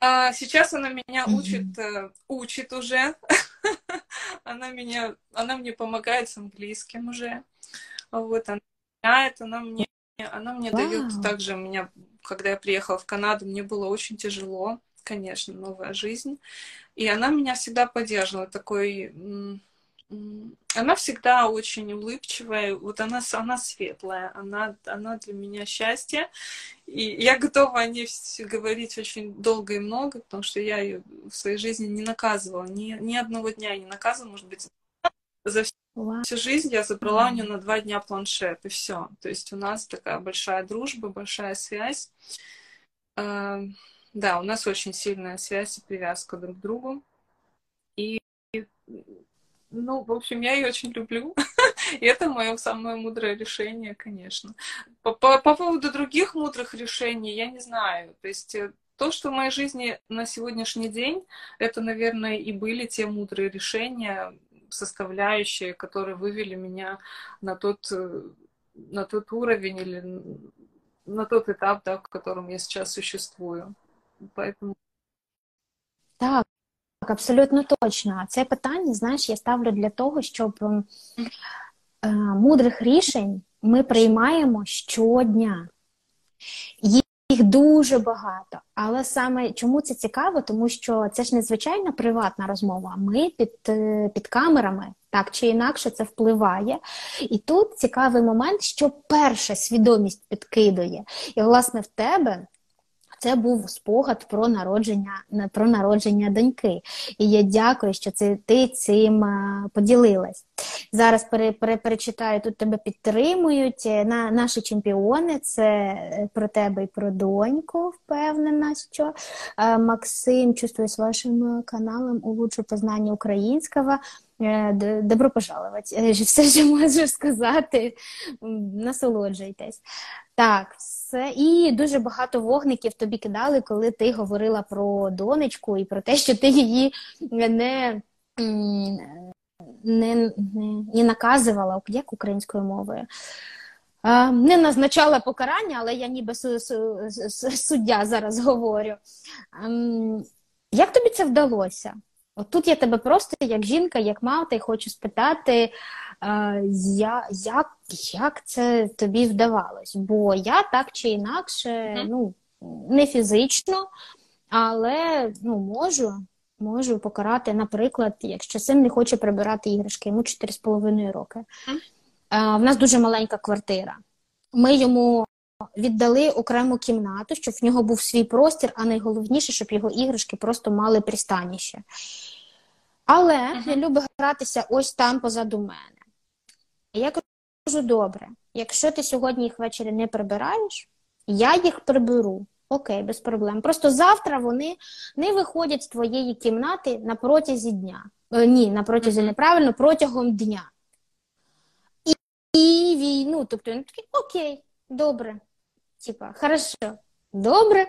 А сейчас она меня учит, mm-hmm. учит уже. она меня, она мне помогает с английским уже. Вот она меняет, она мне, она мне wow. дает также меня, когда я приехала в Канаду, мне было очень тяжело, конечно, новая жизнь, и она меня всегда поддерживала, такой она всегда очень улыбчивая, вот она, она светлая, она, она для меня счастье. И я готова о ней говорить очень долго и много, потому что я ее в своей жизни не наказывала, ни, ни одного дня не наказывала, может быть, за всю, всю жизнь я забрала у нее на два дня планшет, и все. То есть у нас такая большая дружба, большая связь. А, да, у нас очень сильная связь и привязка друг к другу. И ну, в общем, я ее очень люблю. И это мое самое мудрое решение, конечно. По, по, по поводу других мудрых решений, я не знаю. То есть э, то, что в моей жизни на сегодняшний день, это, наверное, и были те мудрые решения, составляющие, которые вывели меня на тот, э, на тот уровень или на тот этап, да, в котором я сейчас существую. Поэтому... Так, так, абсолютно точно. Це питання, знаєш, я ставлю для того, щоб е, мудрих рішень ми приймаємо щодня. Їх дуже багато. Але саме чому це цікаво? Тому що це ж незвичайна приватна розмова. Ми під, е, під камерами. Так чи інакше це впливає. І тут цікавий момент, що перша свідомість підкидує. І, власне, в тебе це був спогад про народження про народження доньки. І я дякую, що це ти цим поділилась. Зараз пере, пере, перечитаю, тут тебе підтримують. На, Наші чемпіони це е, про тебе і про доньку, впевнена, що Максим чувствує з вашим каналом у лучше познання українського. Е, добро пожаловать. Е, все, що можу сказати, насолоджуйтесь. Так, все. І дуже багато вогників тобі кидали, коли ти говорила про донечку і про те, що ти її не не, не, наказувала, як українською мовою. Не назначала покарання, але я ніби суддя зараз говорю. Як тобі це вдалося? От тут я тебе просто як жінка, як мати, хочу спитати, я, як як це тобі вдавалось? Бо я так чи інакше, ну, не фізично, але ну, можу можу покарати, наприклад, якщо син не хоче прибирати іграшки, йому 4,5 роки. В нас дуже маленька квартира. Ми йому віддали окрему кімнату, щоб в нього був свій простір, а найголовніше, щоб його іграшки просто мали пристаніще. Але uh-huh. він любить гратися ось там позаду мене. Я кажу: добре, якщо ти сьогодні їх ввечері не прибираєш, я їх приберу. Окей, без проблем. Просто завтра вони не виходять з твоєї кімнати на протязі дня. Е, ні, на протязі mm -hmm. неправильно, протягом дня. І, і війну, тобто він такий, окей, добре. Типа, хорошо, добре.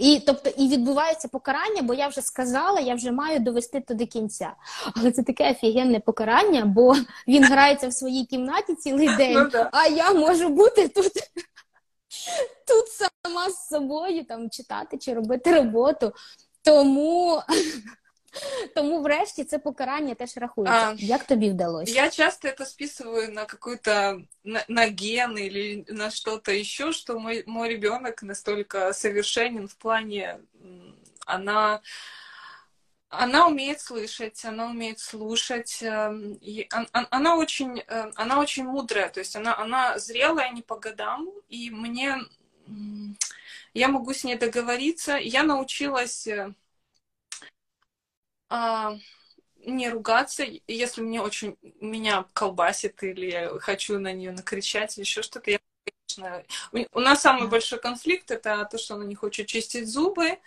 І тобто і відбувається покарання, бо я вже сказала, я вже маю довести то до кінця. Але це таке офігенне покарання, бо він грається в своїй кімнаті цілий ну день, ну, а я можу бути тут тут сама з собою там читати чи робити роботу. Тому тому, врешті, це покарання теж рахується. А, Як тобі вдалося? Я часто это списываю на какой-то на, на ген или на что-то еще, что мой, мой ребенок настолько совершенен в плане, она она умеет слышать, она умеет слушать, и она очень, она очень мудрая, то есть она, она зрелая не по годам, и мне, я могу с ней договориться, я научилась а, не ругаться, если мне очень меня колбасит или я хочу на нее накричать или еще что-то, я конечно, у нас самый большой конфликт это то, что она не хочет чистить зубы,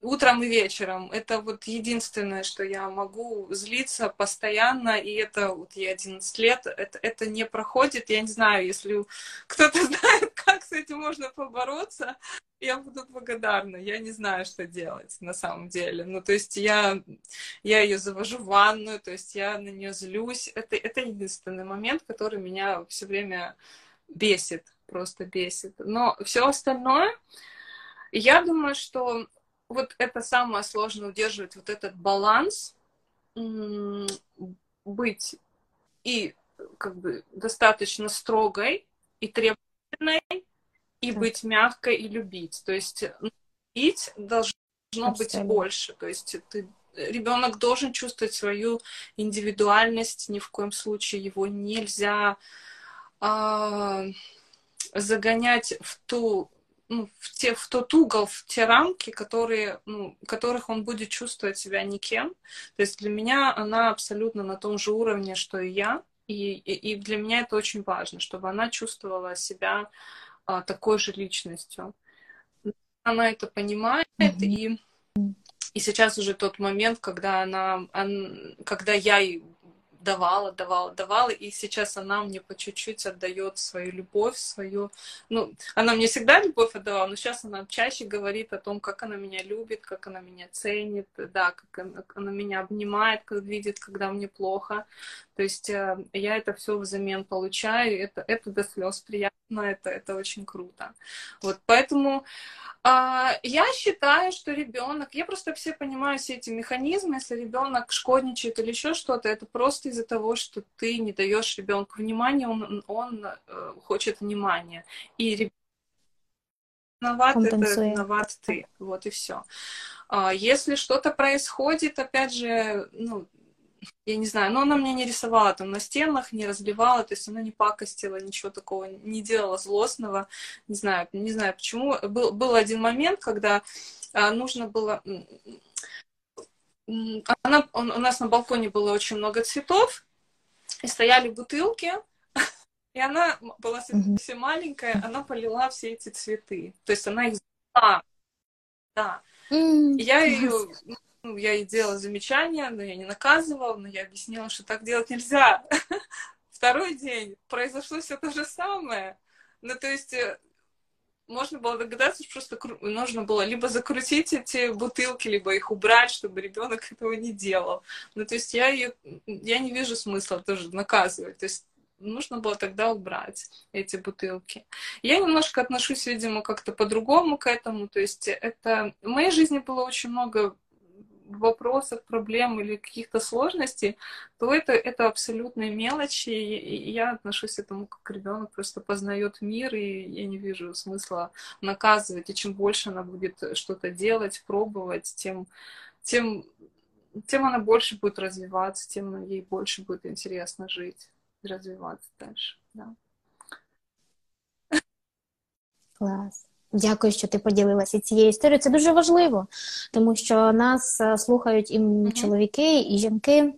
утром и вечером. Это вот единственное, что я могу злиться постоянно, и это вот ей 11 лет, это, это не проходит. Я не знаю, если кто-то знает, как с этим можно побороться, я буду благодарна. Я не знаю, что делать на самом деле. Ну, то есть я, я ее завожу в ванную, то есть я на нее злюсь. Это, это единственный момент, который меня все время бесит, просто бесит. Но все остальное, я думаю, что вот это самое сложное удерживать вот этот баланс, быть и как бы достаточно строгой и требовательной, и да. быть мягкой и любить. То есть любить должно Абсолютно. быть больше. То есть ты ребенок должен чувствовать свою индивидуальность, ни в коем случае его нельзя а, загонять в ту ну, в, те, в тот угол, в те рамки, которые, ну, которых он будет чувствовать себя никем. То есть для меня она абсолютно на том же уровне, что и я. И, и, и для меня это очень важно, чтобы она чувствовала себя а, такой же личностью. Она это понимает, mm-hmm. и, и сейчас уже тот момент, когда она, она когда я давала, давала, давала, и сейчас она мне по чуть-чуть отдает свою любовь, свою, ну, она мне всегда любовь отдавала, но сейчас она чаще говорит о том, как она меня любит, как она меня ценит, да, как она, она меня обнимает, как видит, когда мне плохо, то есть э, я это все взамен получаю, это, это до слез приятно, это, это очень круто, вот, поэтому а, я считаю, что ребенок, я просто все понимаю все эти механизмы, если ребенок шкодничает или еще что-то, это просто из-за того, что ты не даешь ребенку внимания, он, он э, хочет внимания. И ребенок виноват, это виноват ты. Вот и все. А, если что-то происходит, опять же, ну, я не знаю, но она мне не рисовала там на стенах, не разливала, то есть она не пакостила, ничего такого не делала злостного, не знаю, не знаю почему. Был, был один момент, когда а, нужно было... Она, он, у нас на балконе было очень много цветов, и стояли бутылки, и она была совсем маленькая, она полила все эти цветы. То есть она их взяла. Да. я ее ну, я ей делала замечания, но я не наказывала, но я объяснила, что так делать нельзя. Второй день произошло все то же самое. Ну, то есть э, можно было догадаться, что просто нужно было либо закрутить эти бутылки, либо их убрать, чтобы ребенок этого не делал. Ну, то есть я ее, я не вижу смысла тоже наказывать. То есть нужно было тогда убрать эти бутылки. Я немножко отношусь, видимо, как-то по-другому к этому. То есть это в моей жизни было очень много вопросах, проблем или каких-то сложностей, то это, это абсолютные мелочи. И я отношусь к этому как ребенок просто познает мир, и я не вижу смысла наказывать. И чем больше она будет что-то делать, пробовать, тем, тем, тем она больше будет развиваться, тем ей больше будет интересно жить и развиваться дальше. Да. Класс. Дякую, що ти поділилася цією історією. Це дуже важливо, тому що нас е, слухають і чоловіки, і жінки.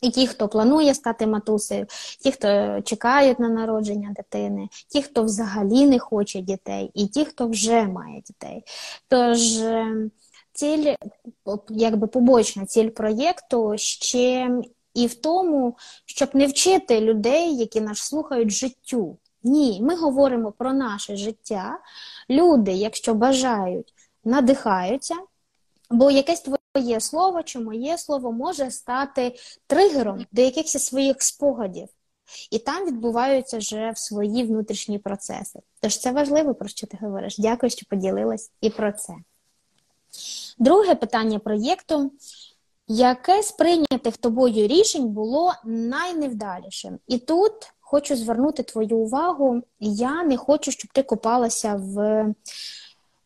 І ті, хто планує стати матусею, ті, хто чекають на народження дитини, ті, хто взагалі не хоче дітей, і ті, хто вже має дітей. Тож ем, ціль, якби побочна ціль проєкту ще і в тому, щоб не вчити людей, які нас слухають життю. Ні, ми говоримо про наше життя. Люди, якщо бажають, надихаються, бо якесь твоє слово чи моє слово може стати тригером до якихось своїх спогадів. І там відбуваються вже свої внутрішні процеси. Тож це важливо, про що ти говориш. Дякую, що поділилась і про це. Друге питання проєкту. Яке з прийнятих тобою рішень було найневдалішим? І тут хочу звернути твою увагу. Я не хочу, щоб ти копалася в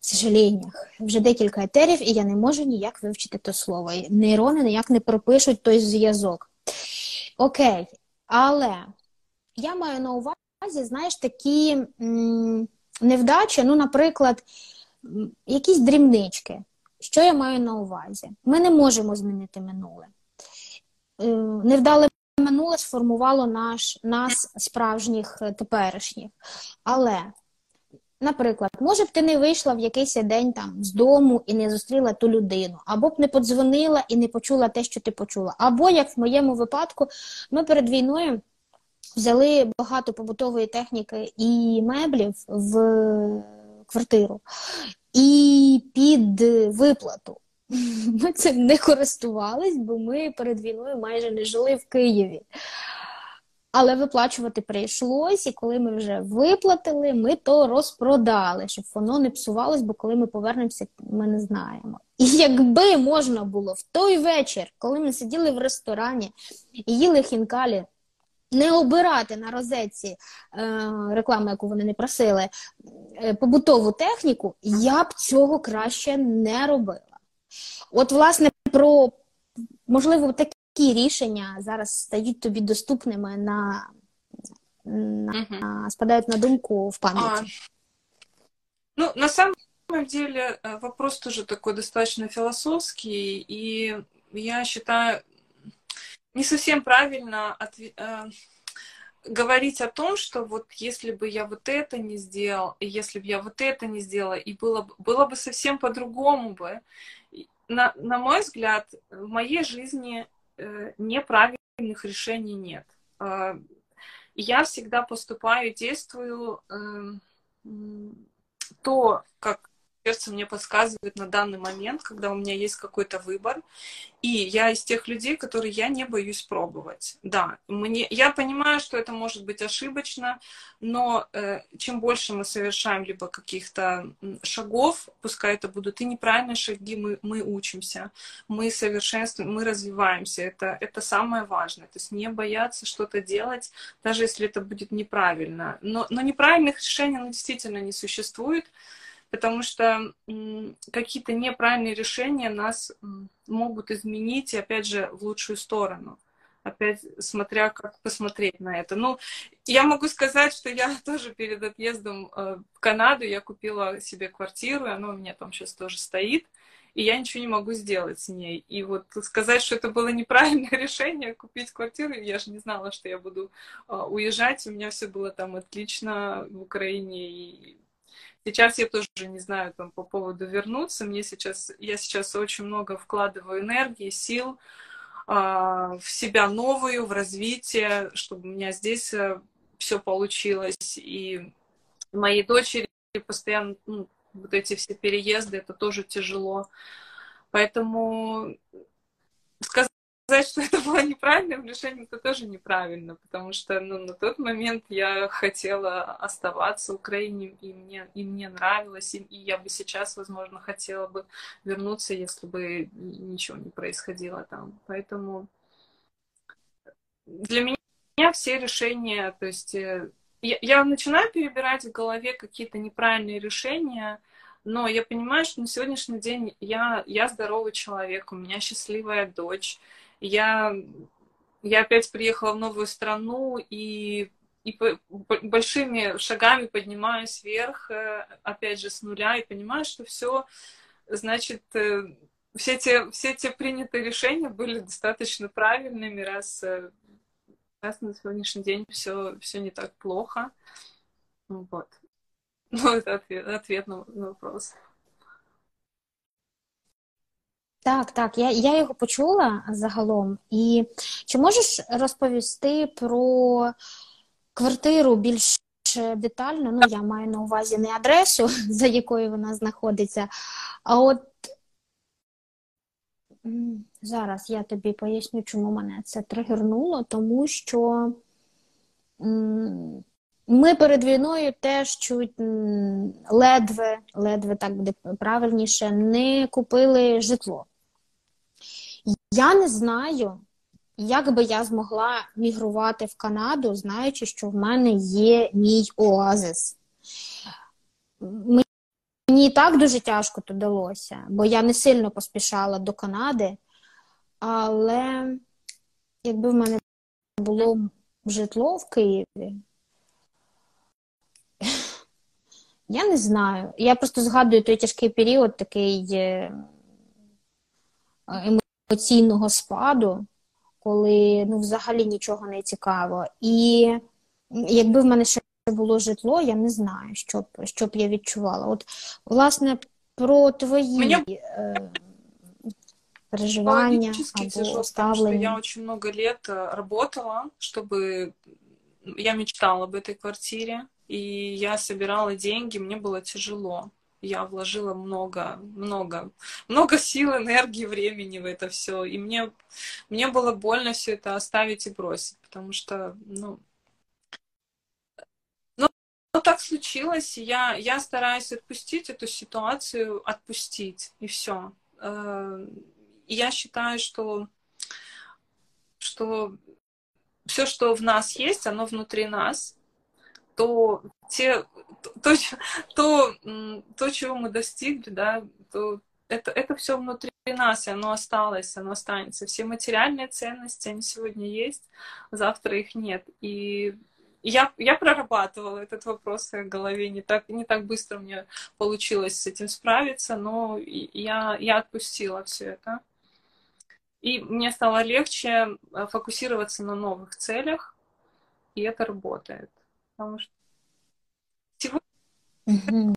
сожаленнях. Вже декілька етерів, і я не можу ніяк вивчити то слово. Нейрони ніяк не пропишуть той зв'язок. Окей, але я маю на увазі, знаєш, такі м, невдачі, ну, наприклад, якісь дрібнички. Що я маю на увазі? Ми не можемо змінити минуле. Е, невдале минуле сформувало наш, нас справжніх е, теперішніх. Але, наприклад, може б ти не вийшла в якийсь день там з дому і не зустріла ту людину, або б не подзвонила і не почула те, що ти почула. Або, як в моєму випадку, ми перед війною взяли багато побутової техніки і меблів в квартиру і під виплату. Ми цим не користувались, бо ми перед війною майже не жили в Києві. Але виплачувати прийшлось, і коли ми вже виплатили, ми то розпродали, щоб воно не псувалось, бо коли ми повернемося, ми не знаємо. І якби можна було в той вечір, коли ми сиділи в ресторані і їли хінкалі не обирати на розетці е, рекламу, яку вони не просили, е, побутову техніку, я б цього краще не робила. От, власне, про можливо такі рішення зараз стають тобі доступними на, на угу. спадають на думку в пам'яти. Ну, на самом деле э, вопрос тоже такой достаточно философский, и я считаю, не совсем правильно отве- э, говорить о том, что вот если бы я вот это не сделал, и если бы я вот это не сделала, и было бы, было бы совсем по-другому бы. На, на мой взгляд, в моей жизни э, неправильных решений нет. Э, я всегда поступаю, действую э, то, как сердце мне подсказывает на данный момент, когда у меня есть какой-то выбор. И я из тех людей, которые я не боюсь пробовать. Да, мне, я понимаю, что это может быть ошибочно, но э, чем больше мы совершаем либо каких-то шагов, пускай это будут и неправильные шаги, мы, мы учимся, мы совершенствуем, мы развиваемся. Это, это самое важное. То есть не бояться что-то делать, даже если это будет неправильно. Но, но неправильных решений ну, действительно не существует потому что какие-то неправильные решения нас могут изменить, и опять же, в лучшую сторону. Опять смотря как посмотреть на это. Ну, я могу сказать, что я тоже перед отъездом э, в Канаду, я купила себе квартиру, и она у меня там сейчас тоже стоит, и я ничего не могу сделать с ней. И вот сказать, что это было неправильное решение, купить квартиру, я же не знала, что я буду э, уезжать, у меня все было там отлично в Украине, и Сейчас я тоже не знаю там по поводу вернуться. Мне сейчас, я сейчас очень много вкладываю энергии, сил э, в себя новую, в развитие, чтобы у меня здесь э, все получилось. И моей дочери постоянно ну, вот эти все переезды, это тоже тяжело. Поэтому сказать сказать, что это было неправильным решением, это тоже неправильно, потому что ну, на тот момент я хотела оставаться в Украине, и мне, и мне нравилось, и, и я бы сейчас, возможно, хотела бы вернуться, если бы ничего не происходило там. Поэтому для меня все решения, то есть э, я, я начинаю перебирать в голове какие-то неправильные решения, но я понимаю, что на сегодняшний день я, я здоровый человек, у меня счастливая дочь, я, я опять приехала в новую страну и, и большими шагами поднимаюсь вверх, э, опять же, с нуля, и понимаю, что все, значит, э, все те, все те принятые решения были достаточно правильными, раз, э, раз на сегодняшний день все, все не так плохо. Вот. Ну, это ответ, ответ на, на вопрос. Так, так, я я його почула загалом. І чи можеш розповісти про квартиру більш детально? Ну, я маю на увазі не адресу, за якою вона знаходиться, а от зараз я тобі поясню, чому мене це тригернуло, тому що ми перед війною теж чуть ледве, ледве так буде правильніше, не купили житло. Я не знаю, як би я змогла мігрувати в Канаду, знаючи, що в мене є мій оазис. Мені і так дуже тяжко то далося, бо я не сильно поспішала до Канади, але якби в мене було житло в Києві, я не знаю. Я просто згадую той тяжкий період, такий е, емоційного спаду, коли ну, взагалі нічого не цікаво. І якби в мене ще було житло, я не знаю, що б, що б я відчувала. От, власне, про твої Мне... э, переживания або ставлення. Я очень много лет э, работала, чтобы я мечтала об этой квартире, и я собирала деньги, мне было тяжело. Я вложила много, много, много сил, энергии, времени в это все. И мне, мне было больно все это оставить и бросить, потому что, ну, ну, так случилось, я, я стараюсь отпустить эту ситуацию, отпустить, и все. Э, я считаю, что, что все, что в нас есть, оно внутри нас, то те, то, то, то чего мы достигли, да, то это, это все внутри нас, и оно осталось, оно останется. Все материальные ценности, они сегодня есть, завтра их нет. И я, я прорабатывала этот вопрос в голове, не так, не так быстро мне получилось с этим справиться, но я, я отпустила все это. И мне стало легче э, фокусироваться на новых целях, и это работает. Потому что сегодня... Угу.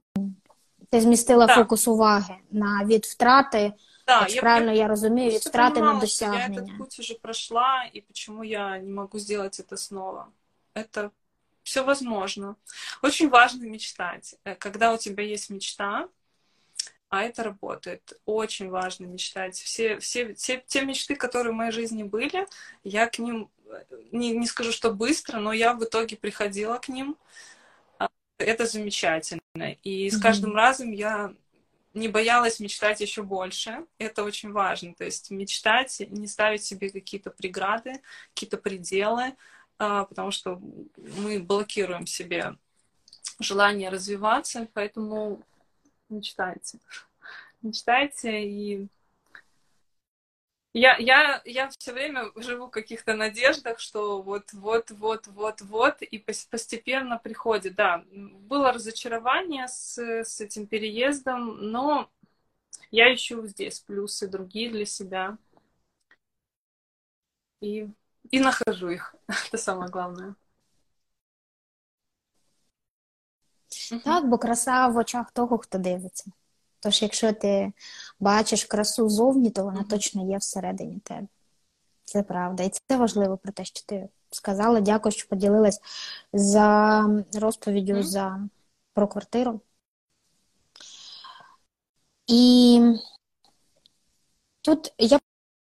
Ти змістила да. фокус уваги на від втрати, да, я, правильно я, я розумію, від втрати понимала, на досягнення. Я этот путь уже прошла, и почему я не могу сделать это снова это все возможно. Очень важно мечтать. Э, когда у тебя есть мечта, а это работает. Очень важно мечтать. Все, все, все те мечты, которые в моей жизни были, я к ним, э, не, не скажу, что быстро, но я в итоге приходила к ним. А, это замечательно. И с каждым mm-hmm. разом я не боялась мечтать еще больше. Это очень важно. То есть мечтать, не ставить себе какие-то преграды, какие-то пределы, а, потому что мы блокируем себе желание развиваться, поэтому мечтайте. Мечтайте и я, я, я все время живу в каких-то надеждах, что вот, вот, вот, вот, вот, и постепенно приходит. Да, было разочарование с, с этим переездом, но я ищу здесь плюсы другие для себя. И и нахожу их. Это самое главное. Так, бо краса в очах того, хто дивиться. Тож, якщо ти бачиш красу зовні, то вона точно є всередині тебе. Це правда. І це важливо про те, що ти сказала. Дякую, що поділилась за розповіддю mm. за про квартиру. І тут я б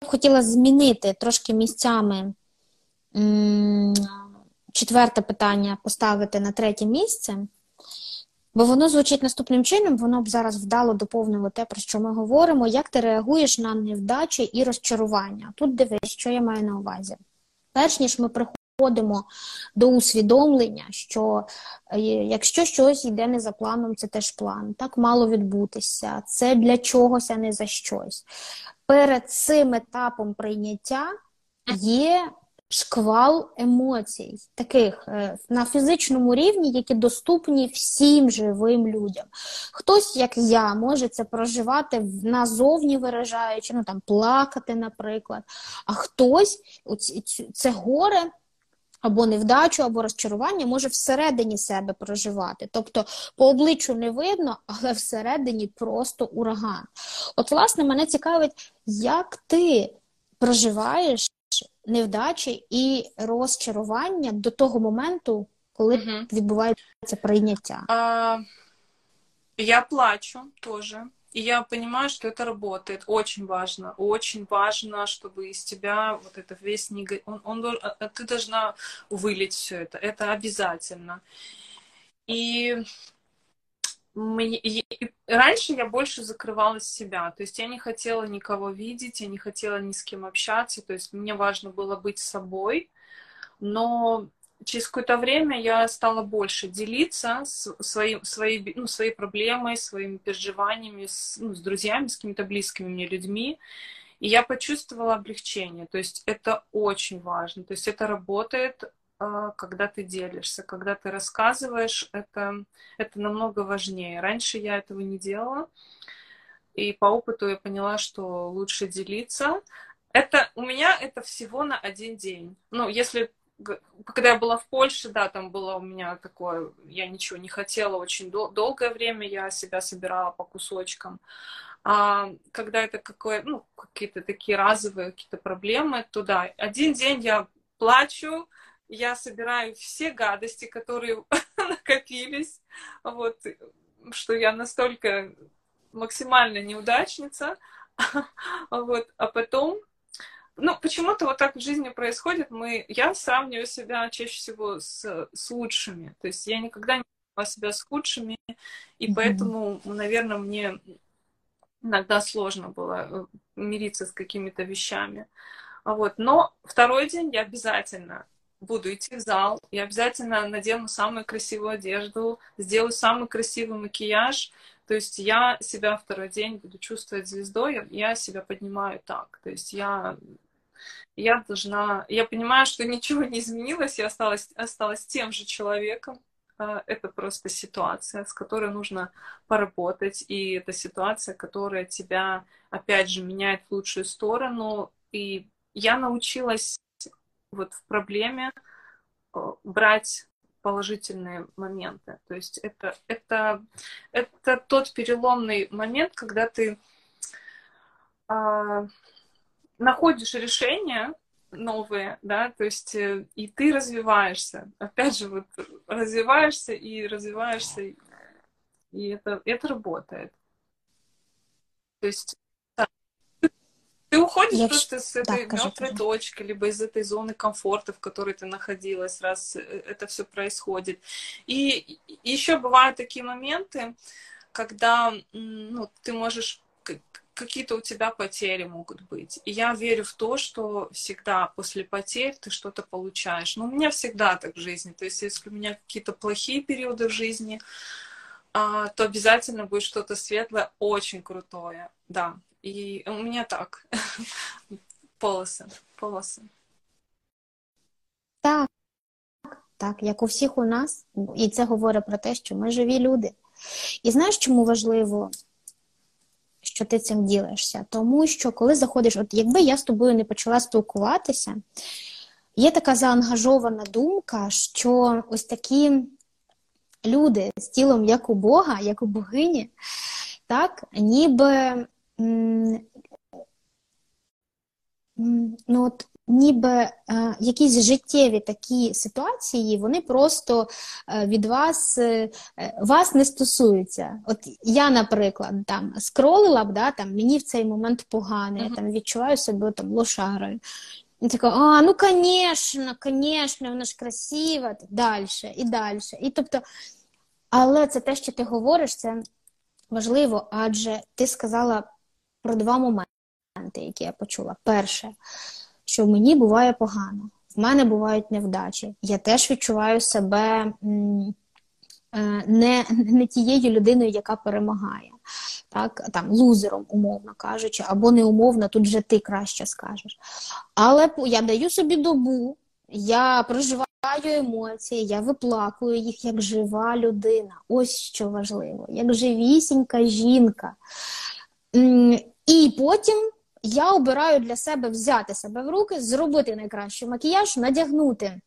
хотіла змінити трошки місцями четверте питання поставити на третє місце, бо воно звучить наступним чином, воно б зараз вдало доповнило те, про що ми говоримо. Як ти реагуєш на невдачі і розчарування? Тут дивись, що я маю на увазі. Перш ніж ми приходимо до усвідомлення, що е, якщо щось йде не за планом, це теж план. Так мало відбутися, це для чогось, а не за щось. Перед цим етапом прийняття є шквал емоцій, таких е, на фізичному рівні, які доступні всім живим людям. Хтось, як я, може це проживати назовні виражаючи, ну там плакати, наприклад, а хтось це горе. Або невдачу, або розчарування може всередині себе проживати. Тобто по обличчю не видно, але всередині просто ураган. От, власне, мене цікавить, як ти проживаєш невдачі і розчарування до того моменту, коли угу. відбувається прийняття? А, Я плачу тоже. И я понимаю, что это работает. Очень важно. Очень важно, чтобы из тебя вот это весь негатив... Он, он, а, а ты должна вылить все это. Это обязательно. И раньше я больше закрывалась себя, то есть я не хотела никого видеть, я не хотела ни с кем общаться, то есть мне важно было быть собой, но через какое-то время я стала больше делиться своим, своей, ну, своей проблемой, своими переживаниями с, ну, с друзьями, с какими-то близкими мне людьми, и я почувствовала облегчение, то есть это очень важно, то есть это работает когда ты делишься, когда ты рассказываешь, это, это намного важнее. Раньше я этого не делала, и по опыту я поняла, что лучше делиться. Это у меня это всего на один день. Ну, если когда я была в Польше, да, там было у меня такое, я ничего не хотела очень дол- долгое время, я себя собирала по кусочкам. А когда это какое, ну, какие-то такие разовые какие-то проблемы, то да, один день я плачу, я собираю все гадости, которые накопились, вот, что я настолько максимально неудачница, вот, а потом, ну, почему-то вот так в жизни происходит, мы, я сравниваю себя чаще всего с, с лучшими, то есть я никогда не сравнивала себя с худшими, и mm-hmm. поэтому, наверное, мне иногда сложно было э, мириться с какими-то вещами, вот, но второй день я обязательно буду идти в зал, я обязательно надену самую красивую одежду, сделаю самый красивый макияж. То есть я себя второй день буду чувствовать звездой, я себя поднимаю так. То есть я, я должна... Я понимаю, что ничего не изменилось, я осталась, осталась тем же человеком. А, это просто ситуация, с которой нужно поработать. И это ситуация, которая тебя, опять же, меняет в лучшую сторону. И я научилась вот в проблеме э, брать положительные моменты. То есть это, это, это тот переломный момент, когда ты а, находишь решения новые, да, то есть э, и ты развиваешься. Опять же, вот развиваешься и развиваешься, и это, это работает. То есть ты уходишь Я... просто с этой да, мертвой точки, либо из этой зоны комфорта, в которой ты находилась, раз э, это все происходит. И еще бывают такие моменты, когда ну, ты можешь какие-то у тебя потери могут быть. И я верю в то, что всегда после потерь ты что-то получаешь. Но у меня всегда так в жизни. То есть, если у меня какие-то плохие периоды в жизни, а, то обязательно будет что-то светлое, очень крутое. Да, і у мене так. Полоси. Полоси. Так, так, як у всіх у нас, і це говорить про те, що ми живі люди. І знаєш, чому важливо, що ти цим ділишся? Тому що коли заходиш, от якби я з тобою не почала спілкуватися, є така заангажована думка, що ось такі люди з тілом, як у Бога, як у богині, так, ніби ну от ніби е, якісь життєві такі ситуації, вони просто е, від вас е, вас не стосуються. От я, наприклад, там скролила б, да, там, мені в цей момент погано, я там відчуваю себе там лошарою. І така, а, ну, звісно, звісно, вона ж красива, далі, і далі. І тобто, але це те, що ти говориш, це важливо, адже ти сказала про два моменти, які я почула. Перше, що мені буває погано, в мене бувають невдачі. Я теж відчуваю себе е, не не тією людиною, яка перемагає, так, там, лузером, умовно кажучи, або неумовно, тут вже ти краще скажеш. Але я даю собі добу, Я проживаю емоції, я виплакую їх як жива людина. Ось що важливо, як живісінька жінка. І потім я обираю для себе взяти себе в руки, зробити найкращий макіяж, надягнути.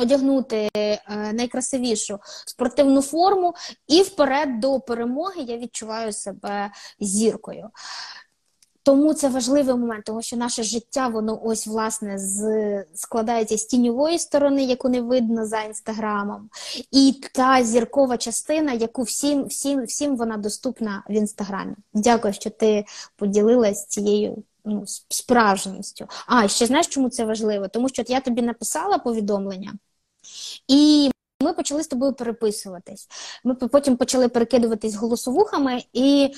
Одягнути е, найкрасивішу спортивну форму, і вперед до перемоги я відчуваю себе зіркою. Тому це важливий момент, тому що наше життя, воно ось власне з складається з тіньової сторони, яку не видно за інстаграмом, і та зіркова частина, яку всім всім, всім вона доступна в інстаграмі. Дякую, що ти поділилась цією ну, справжністю. А ще знаєш, чому це важливо? Тому що я тобі написала повідомлення, і ми почали з тобою переписуватись. Ми потім почали перекидуватись голосовухами і.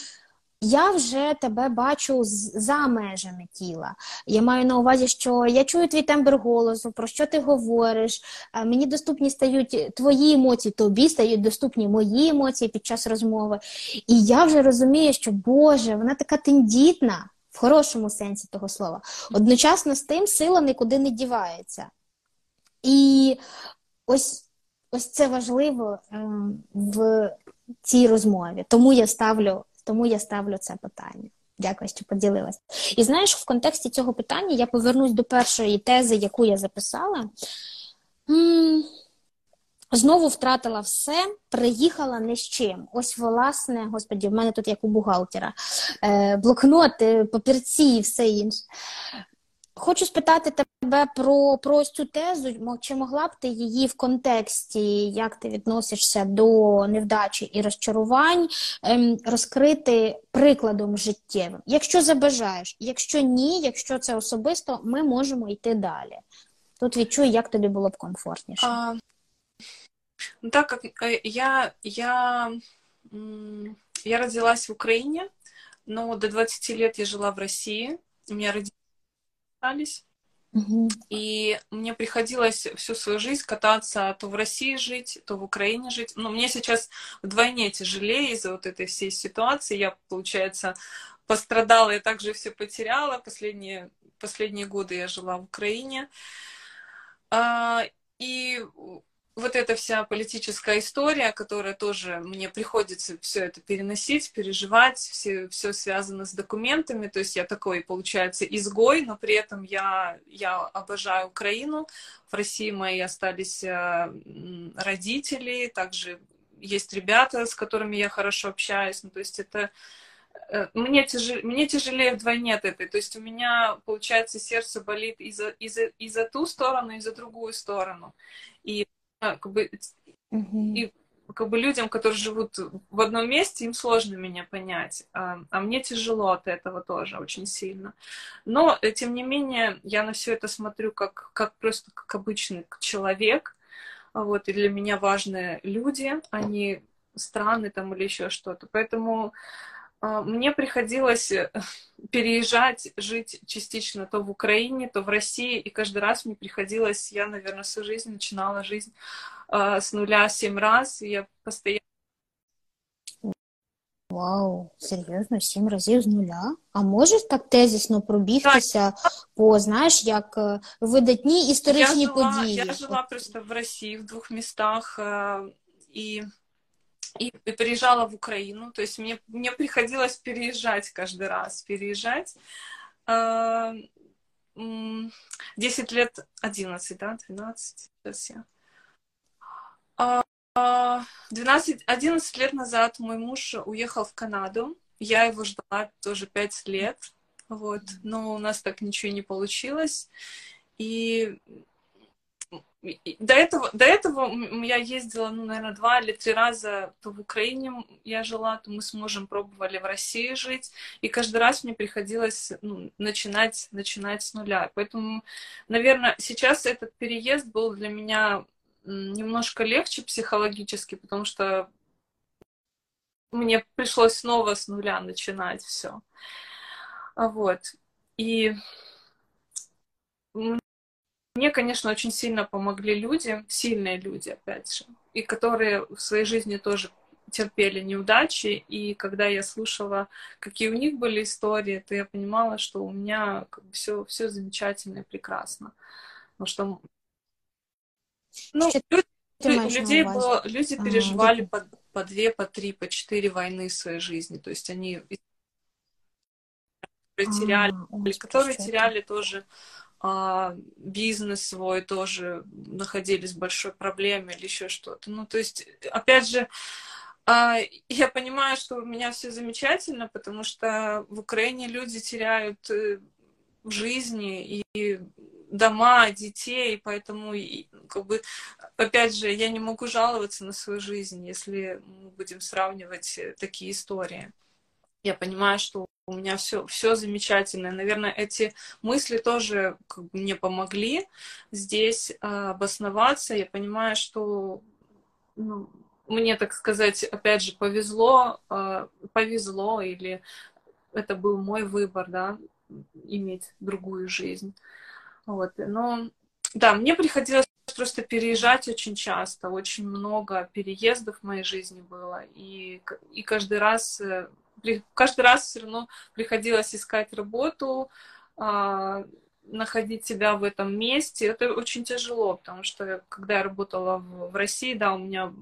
Я вже тебе бачу за межами тіла. Я маю на увазі, що я чую твій тембр голосу, про що ти говориш. Мені доступні стають твої емоції, тобі стають доступні мої емоції під час розмови. І я вже розумію, що Боже, вона така тендітна, в хорошому сенсі того слова. Одночасно з тим сила нікуди не дівається. І ось ось це важливо ем, в цій розмові. Тому я ставлю. Тому я ставлю це питання. Дякую, що поділилась. І знаєш, в контексті цього питання я повернусь до першої тези, яку я записала. Знову втратила все, приїхала не з чим. Ось, власне, господі, в мене тут як у бухгалтера, е, блокноти, папірці і все інше. Хочу спитати тебе про про ось цю тезу. Чи могла б ти її в контексті, як ти відносишся до невдачі і розчарувань, ем, розкрити прикладом життєвим? Якщо забажаєш, якщо ні, якщо це особисто, ми можемо йти далі. Тут відчуй, як тобі було б комфортніше. А, ну, так как э, я, я, я родилась в Україні, но до 20 лет я жила в Росії. У меня родители остались. И мне приходилось всю свою жизнь кататься то в России жить, то в Украине жить. Но мне сейчас вдвойне тяжелее из-за вот этой всей ситуации. Я, получается, пострадала и также все потеряла. Последние, последние годы я жила в Украине. А, и вот эта вся политическая история, которая тоже мне приходится все это переносить, переживать, все, все связано с документами. То есть я такой, получается, изгой, но при этом я, я обожаю Украину. В России мои остались э, родители, также есть ребята, с которыми я хорошо общаюсь. Ну, то есть это э, мне, тяжелее, мне тяжелее вдвойне от этой. То есть у меня, получается, сердце болит и за, и за, и за ту сторону, и за другую сторону. И как бы, угу. и как бы людям, которые живут в одном месте, им сложно меня понять, а, а мне тяжело от этого тоже очень сильно. Но, э, тем не менее, я на все это смотрю как, как просто как обычный человек, вот, и для меня важны люди, а не страны там или еще что-то. Поэтому а, мне приходилось э, переезжать, жить частично то в Украине, то в России, и каждый раз мне приходилось, я, наверное, всю жизнь начинала жизнь э, с нуля семь раз, и я постоянно Вау, серйозно, сім разів з нуля? А можеш так тезісно пробігтися так. по, знаєш, як видатні історичні я жила, події? Я жила просто в Росії в двох містах, і и, и переезжала в Украину. То есть мне, мне приходилось переезжать каждый раз, переезжать. 10 лет, 11, да, 12, сейчас я. 12, 11 лет назад мой муж уехал в Канаду. Я его ждала тоже 5 лет. Вот. Но у нас так ничего не получилось. И до этого, до этого я ездила, ну, наверное, два или три раза то в Украине я жила, то мы с мужем пробовали в России жить, и каждый раз мне приходилось ну, начинать, начинать с нуля. Поэтому, наверное, сейчас этот переезд был для меня немножко легче психологически, потому что мне пришлось снова с нуля начинать все. Вот. И мне, конечно, очень сильно помогли люди, сильные люди, опять же, и которые в своей жизни тоже терпели неудачи, и когда я слушала, какие у них были истории, то я понимала, что у меня как бы все, все замечательно и прекрасно. Потому что Ну, люди, людей было, люди переживали а, по, по две, по три, по четыре войны в своей жизни. То есть они теряли, а, которые теряли тоже а, бизнес свой, тоже находились в большой проблеме или еще что-то. Ну, то есть, опять же, а, я понимаю, что у меня все замечательно, потому что в Украине люди теряют э, жизни и дома, детей, поэтому, как бы, опять же, я не могу жаловаться на свою жизнь, если мы будем сравнивать э, такие истории. Я понимаю, что у меня все, все замечательно. Наверное, эти мысли тоже как бы, мне помогли здесь э, обосноваться. Я понимаю, что ну, мне, так сказать, опять же, повезло, э, повезло, или это был мой выбор, да, иметь другую жизнь. Вот. Но да, мне приходилось просто переезжать очень часто, очень много переездов в моей жизни было, и, и каждый раз э, каждый раз все равно приходилось искать работу, а, находить себя в этом месте. Это очень тяжело, потому что когда я работала в, России, да, у меня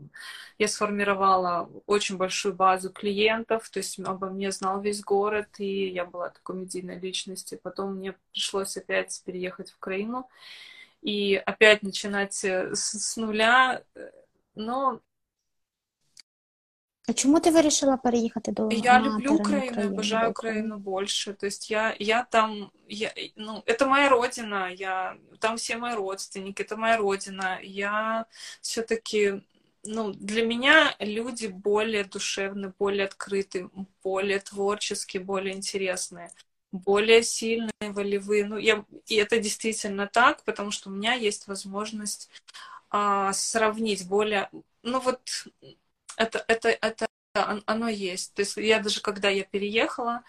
я сформировала очень большую базу клиентов, то есть обо мне знал весь город, и я была такой медийной личностью. Потом мне пришлось опять переехать в Украину и опять начинать э, с, с нуля. Но а чому ти вирішила переїхати до Я люблю Украину, обожаю Украину больше. То есть я, я там, я, ну, это моя родина, я, там все мои родственники, это моя родина. Я все-таки, ну, для меня люди более душевные, более открытые, более творческие, более интересные более сильные, волевые. Ну, я, и это действительно так, потому что у меня есть возможность а, сравнить более, ну вот это, это, это оно есть. То есть я даже когда я переехала,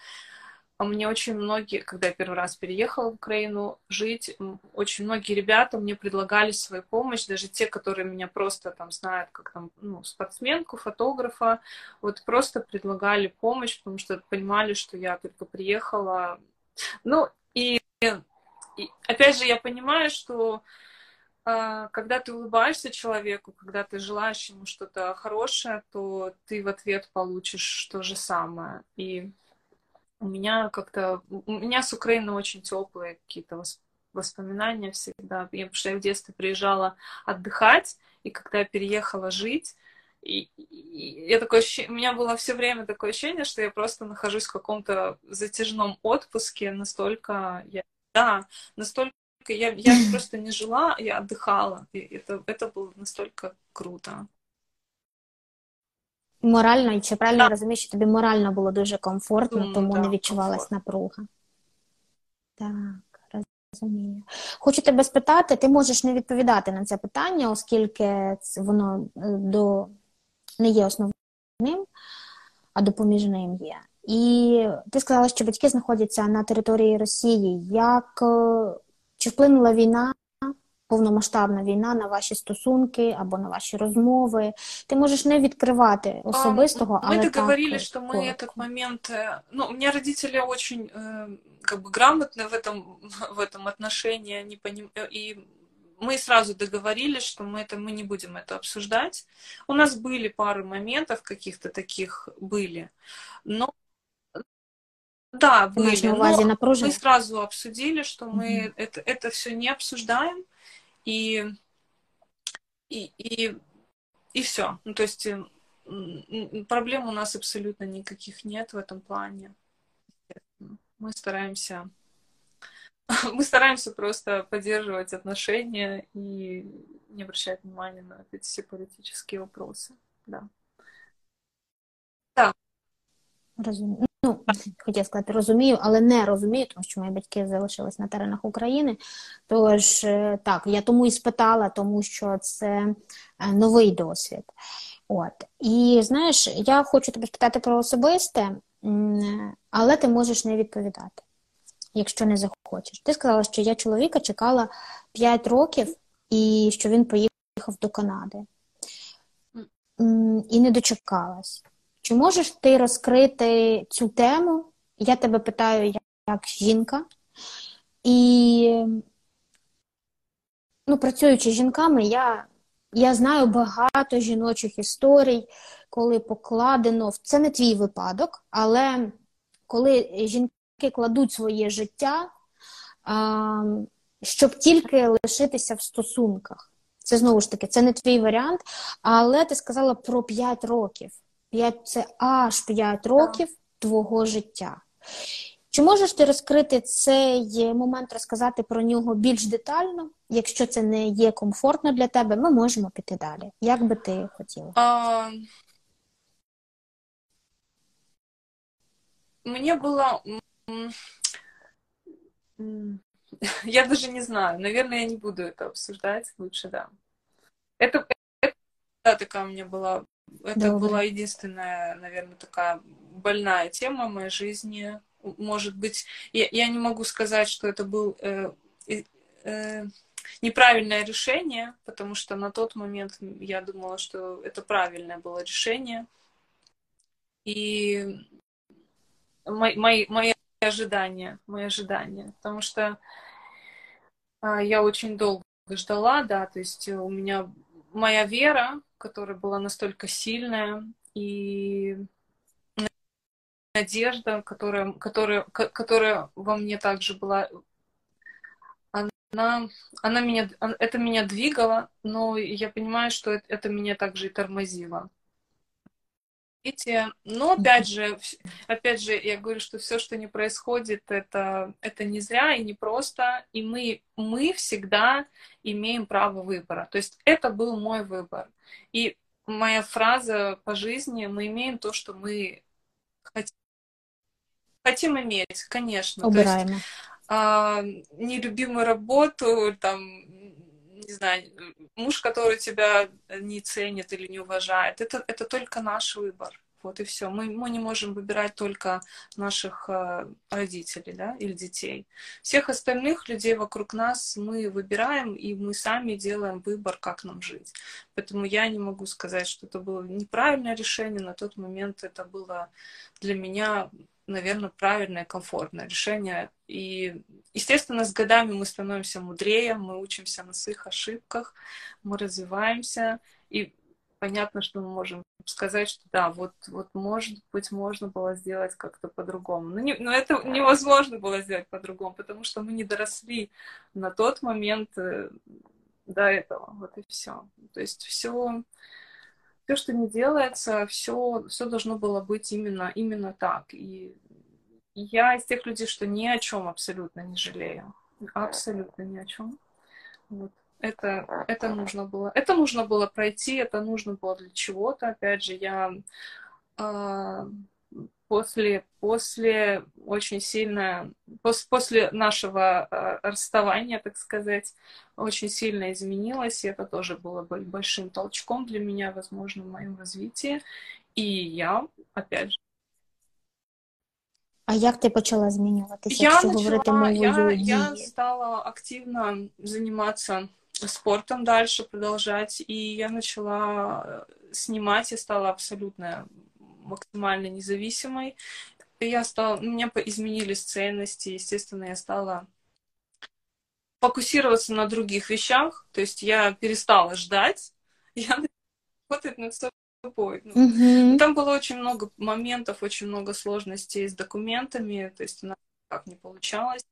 а мне очень многие, когда я первый раз переехала в Украину жить, очень многие ребята мне предлагали свою помощь, даже те, которые меня просто там знают, как там, ну, спортсменку, фотографа, вот просто предлагали помощь, потому что понимали, что я только приехала. Ну, и, и опять же, я понимаю, что когда ты улыбаешься человеку, когда ты желаешь ему что-то хорошее, то ты в ответ получишь то же самое. И у меня как-то... У меня с Украины очень теплые какие-то воспоминания всегда. Я, потому что я в детстве приезжала отдыхать, и когда я переехала жить, и, и я такое ощущение, у меня было все время такое ощущение, что я просто нахожусь в каком-то затяжном отпуске, настолько я, да, настолько я, я просто не жила, я отдыхала. И это, это было настолько круто. Морально, і чи правильно так. розумієш, що тобі морально було дуже комфортно, Думаю, тому так, не відчувалась комфорт. напруга. Так, розумію. Хочу тебе спитати, ти можеш не відповідати на це питання, оскільки воно е, до не є основним, а допоміжним є. І ти сказала, що батьки знаходяться на території Росії. Як е, чи вплинула війна, повномасштабна війна на ваші стосунки або на ваші розмови? Ти можешь не відкривати особистого, мы але договорились, так, что мы коротко. этот момент... Э, ну, у меня родители очень э, как бы грамотны в этом, в этом отношении, они поним... Э, и мы сразу договорились, что мы это мы не будем это обсуждать. У нас были пары моментов каких-то таких были, но да, были. На мы сразу обсудили, что мы mm-hmm. это, это все не обсуждаем, и, и, и, и все. Ну, то есть проблем у нас абсолютно никаких нет в этом плане. Мы стараемся мы стараемся просто поддерживать отношения и не обращать внимания на эти все политические вопросы. Да. Да. Разумею. Ну, хотів сказати, розумію, але не розумію, тому що мої батьки залишились на теренах України. Тож, е, так, я тому і спитала, тому що це е, новий досвід. От. І знаєш, я хочу тебе спитати про особисте, але ти можеш не відповідати, якщо не захочеш. Ти сказала, що я чоловіка чекала 5 років і що він поїхав до Канади. І не дочекалась. Чи можеш ти розкрити цю тему? Я тебе питаю як, жінка. І, ну, працюючи з жінками, я Я знаю багато жіночих історій, коли покладено це не твій випадок, але коли жінки кладуть своє життя, щоб тільки лишитися в стосунках. Це знову ж таки, це не твій варіант, але ти сказала про 5 років. 5 це аж 5 років твого життя. Чи можеш ти розкрити цей момент, розказати про нього більш детально? Якщо це не є комфортно для тебе, ми можемо піти далі. Як би ти хотіла? А... Мне было... Я даже не знаю. Наверное, я не буду это обсуждать. Лучше, да. Это, это да, такая у меня была... Это Добрый. была единственная, наверное, такая больная тема в моей жизни может быть, я, я не могу сказать, что это был э, э, неправильное решение, потому что на тот момент я думала, что это правильное было решение. И мои, мои, мои ожидания, мои ожидания, потому что э, я очень долго ждала, да, то есть у меня моя вера, которая была настолько сильная, и надежда, которая, которая, которая во мне также была, она, она меня, это меня двигало, но я понимаю, что это, это меня также и тормозило. Видите, но опять же, опять же, я говорю, что все, что не происходит, это, это не зря и не просто, и мы, мы всегда имеем право выбора. То есть это был мой выбор. И моя фраза по жизни, мы имеем то, что мы хотим Хотим иметь, конечно. Убираемо. То есть, а, нелюбимую работу, там, не знаю, муж, который тебя не ценит или не уважает, это, это только наш выбор. Вот и все. Мы, мы не можем выбирать только наших э, родителей да, или детей. Всех остальных людей вокруг нас мы выбираем, и мы сами делаем выбор, как нам жить. Поэтому я не могу сказать, что это было неправильное решение. На тот момент это было для меня наверное, правильное, комфортное решение. И, естественно, с годами мы становимся мудрее, мы учимся на своих ошибках, мы развиваемся, и понятно, что мы можем сказать, что да, вот, вот может быть, можно было сделать как-то по-другому. Но, не, но это невозможно было сделать по-другому, потому что мы не доросли на тот момент э, до этого. Вот и все. То есть все все, что не делается, все, все должно было быть именно, именно так. И я из тех людей, что ни о чем абсолютно не жалею. Абсолютно ни о чем. Вот. Это, это нужно было. Это нужно было пройти, это нужно было для чего-то. Опять же, я э, после, после очень сильно, пос, после нашего э, расставания, так сказать, очень сильно изменилась, и это тоже было большим толчком для меня, возможно, в моем развитии. И я, опять же, А як ти почала змінюватися, я якщо начала, говорити мовою я, я стала активно заниматься спортом дальше, продолжать, и я начала э, снимать, я стала абсолютно максимально независимой. Я стала, у меня изменились ценности, естественно, я стала фокусироваться на других вещах, то есть я перестала ждать, я работать над собой. Ну, угу. Там было очень много моментов, очень много сложностей с документами, то есть у нас как не получалось.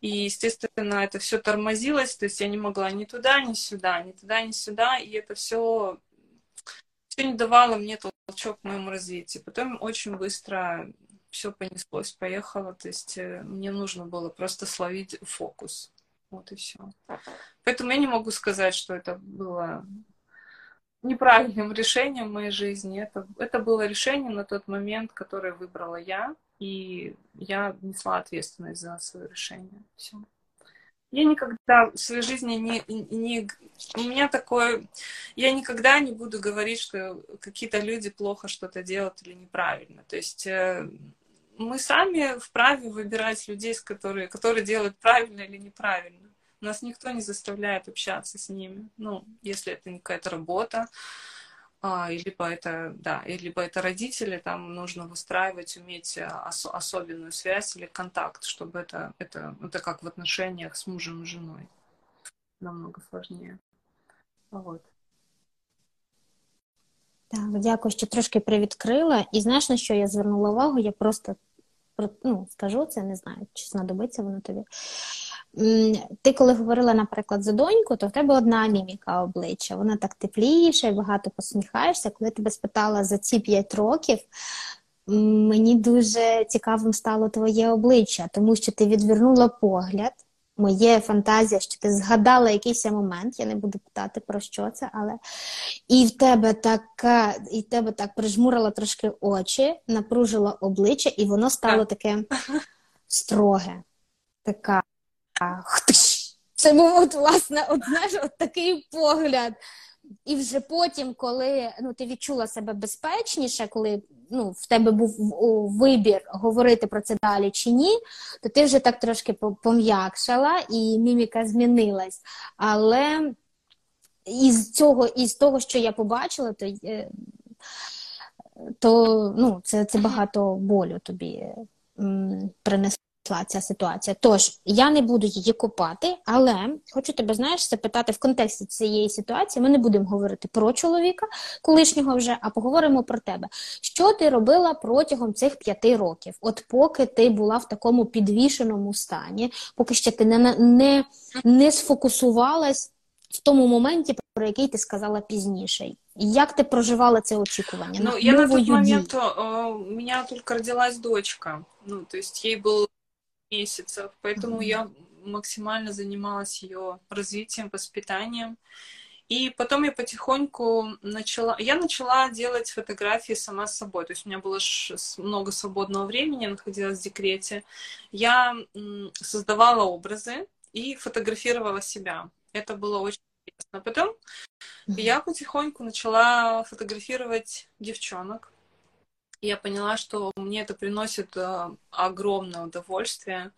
И, естественно, это все тормозилось, то есть я не могла ни туда, ни сюда, ни туда, ни сюда, и это все, все не давало мне толчок к моему развитию. Потом очень быстро все понеслось, поехало, то есть э, мне нужно было просто словить фокус. Вот и все. Поэтому я не могу сказать, что это было неправильным решением моей жизни. Это, это было решение на тот момент, которое выбрала я, и я несла ответственность за свое решение. Все. Я никогда в своей жизни не, не... У меня такое... Я никогда не буду говорить, что какие-то люди плохо что-то делают или неправильно. То есть э, мы сами вправе выбирать людей, которые, которые делают правильно или неправильно. Нас никто не заставляет общаться с ними. Ну, если это не какая-то работа, а, либо это, да, либо это родители, там нужно выстраивать, уметь а, ос- особенную связь или контакт, чтобы это, это, это как в отношениях с мужем и женой. Намного сложнее. Вот. Так, дякую, що трошки привідкрила. І знаєш, на що я звернула увагу? Я просто ну, скажу це, не знаю, чи знадобиться воно тобі. Ти, коли говорила, наприклад, за доньку, то в тебе одна міміка обличчя, вона так тепліша і багато посміхаєшся. Коли тебе спитала за ці п'ять років, мені дуже цікавим стало твоє обличчя, тому що ти відвернула погляд. Моє фантазія, що ти згадала якийсь момент, я не буду питати про що це, але і в тебе така, і в тебе так прижмурила трошки очі, напружила обличчя, і воно стало таке строге. Така. Це був от, власне, от, знаєш, от такий погляд. І вже потім, коли ну, ти відчула себе безпечніше, коли ну, в тебе був вибір говорити про це далі чи ні, то ти вже так трошки пом'якшала і міміка змінилась. Але із цього, із того, що я побачила, то е, то ну, це це багато болю тобі принесло ця ситуація. Тож я не буду її копати, але хочу тебе знаєш запитати в контексті цієї ситуації. Ми не будемо говорити про чоловіка колишнього вже, а поговоримо про тебе. Що ти робила протягом цих п'яти років? От поки ти була в такому підвішеному стані, поки ще ти не не, не сфокусувалась в тому моменті, про який ти сказала пізніше. Як ти проживала це очікування? Ну, я на тот момент, у меня только родилась дочка. Ну, то есть ей было месяцев, поэтому mm-hmm. я максимально занималась ее развитием, воспитанием. И потом я потихоньку начала... Я начала делать фотографии сама с собой. То есть у меня было много свободного времени, я находилась в декрете. Я создавала образы и фотографировала себя. Это было очень интересно. Потом я потихоньку начала фотографировать девчонок я поняла, что мне это приносит э, огромное удовольствие,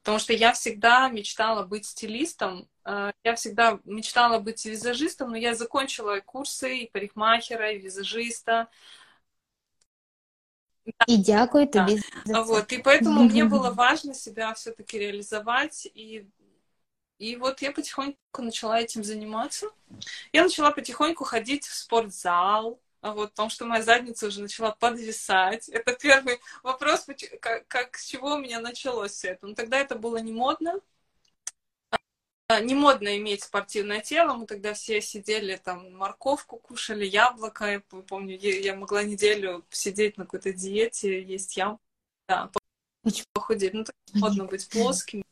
потому что я всегда мечтала быть стилистом, э, я всегда мечтала быть визажистом, но я закончила курсы и парикмахера, и визажиста. И дякую тебе. Да. Вот, и поэтому мне было важно себя все-таки реализовать, и и вот я потихоньку начала этим заниматься. Я начала потихоньку ходить в спортзал, вот, потому что моя задница уже начала подвисать. Это первый вопрос, как, как с чего у меня началось все это. Но тогда это было не модно. А, не модно иметь спортивное тело. Мы тогда все сидели, там, морковку кушали, яблоко. Я помню, я могла неделю сидеть на какой-то диете, есть яблоко. Да, похудеть. Ну, так модно быть плоскими.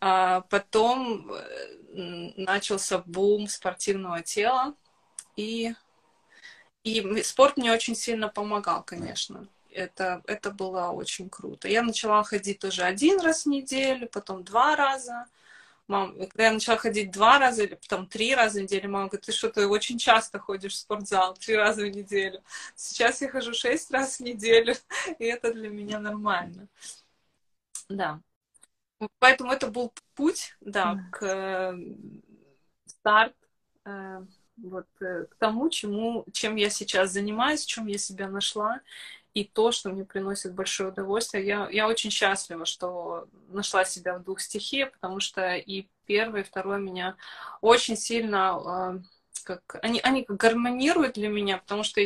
А потом э, начался бум спортивного тела. И и спорт мне очень сильно помогал, конечно. Это, это было очень круто. Я начала ходить тоже один раз в неделю, потом два раза. Мам, когда я начала ходить два раза или потом три раза в неделю, мама говорит, ты что, ты очень часто ходишь в спортзал, три раза в неделю. Сейчас я хожу шесть раз в неделю, и это для меня нормально. Да. Поэтому это был путь, да, к э, старт э, вот э, к тому, чему, чем я сейчас занимаюсь, чем я себя нашла, и то, что мне приносит большое удовольствие. Я, я очень счастлива, что нашла себя в двух стихиях, потому что и первый, и второй меня очень сильно, э, как, они, они гармонируют для меня, потому что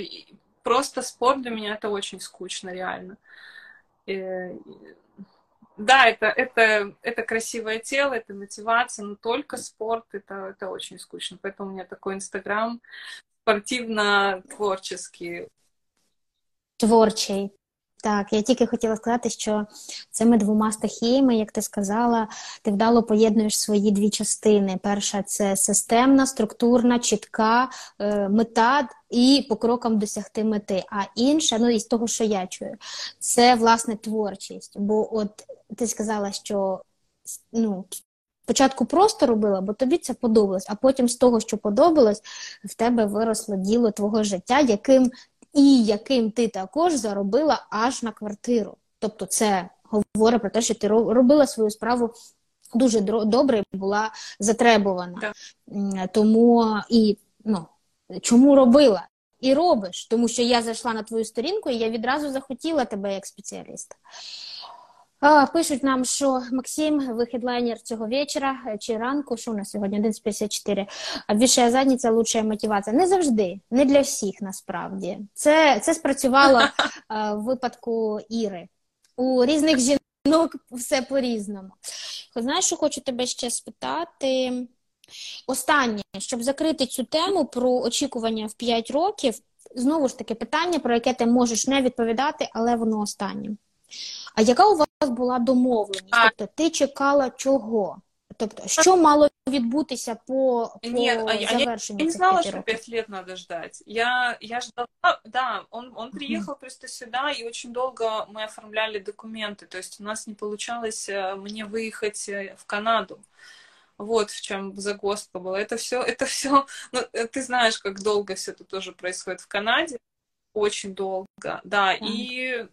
просто спорт для меня это очень скучно, реально. И, да, это, это, это красивое тело, это мотивация, но только спорт, это, это очень скучно. Поэтому у меня такой инстаграм спортивно-творческий. Творчий. Так, я тільки хотіла сказати, що цими двома стихіями, як ти сказала, ти вдало поєднуєш свої дві частини. Перша це системна, структурна, чітка е, мета і по крокам досягти мети. А інша, ну із того, що я чую, це власне творчість. Бо от ти сказала, що ну, спочатку просто робила, бо тобі це подобалось, а потім з того, що подобалось, в тебе виросло діло твого життя, яким і яким ти також заробила аж на квартиру. Тобто, це говорить про те, що ти робила свою справу. Дуже добре була затребувана. Так. Тому і ну, чому робила? І робиш, тому що я зайшла на твою сторінку, і я відразу захотіла тебе як спеціаліста. Пишуть нам, що Максим, ви хедлайнер цього вечора чи ранку, що у нас сьогодні 11.54, Більша задниця лучша мотивація. Не завжди, не для всіх насправді. Це це спрацювало в випадку Іри. У різних жінок все по-різному. Знаєш, що хочу тебе ще спитати? Останнє, щоб закрити цю тему про очікування в 5 років, знову ж таки питання, про яке ти можеш не відповідати, але воно останнє. А яка у вас була домовленість? А... Тобто ти чекала чого? Тобто, що мало відбутися по, по Нет, а, завершению? Я, не знала, что пять лет надо ждать. Я, я ждала, да, он, он приехал mm-hmm. просто сюда, и очень долго мы оформляли документы. То есть у нас не получалось э, мне выехать э, в Канаду. Вот в чем загвоздка была. Это все, это все, ну, э, ты знаешь, как долго все это тоже происходит в Канаде. Очень долго, да. Mm-hmm. И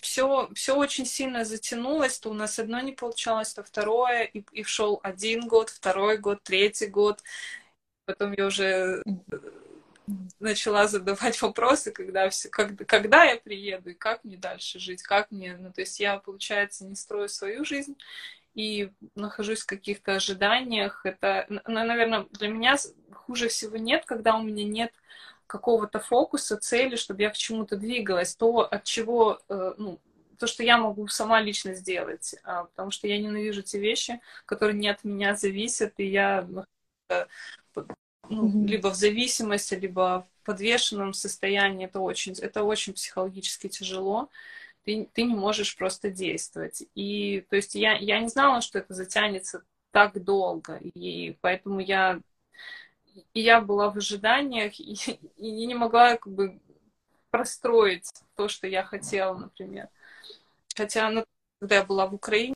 все, все очень сильно затянулось, то у нас одно не получалось, то второе, и, и шел один год, второй год, третий год. Потом я уже начала задавать вопросы, когда, все, как, когда я приеду и как мне дальше жить, как мне, ну, то есть я, получается, не строю свою жизнь и нахожусь в каких-то ожиданиях. Это, наверное, для меня хуже всего нет, когда у меня нет какого-то фокуса, цели, чтобы я к чему-то двигалась, то, от чего, э, ну, то, что я могу сама лично сделать, а, потому что я ненавижу те вещи, которые не от меня зависят, и я ну, mm-hmm. либо в зависимости, либо в подвешенном состоянии. Это очень, это очень психологически тяжело. Ты, ты не можешь просто действовать. И, то есть, я, я не знала, что это затянется так долго, и поэтому я и я была в ожиданиях, и, и не могла как бы простроить то, что я хотела, например. Хотя, ну, когда я была в Украине,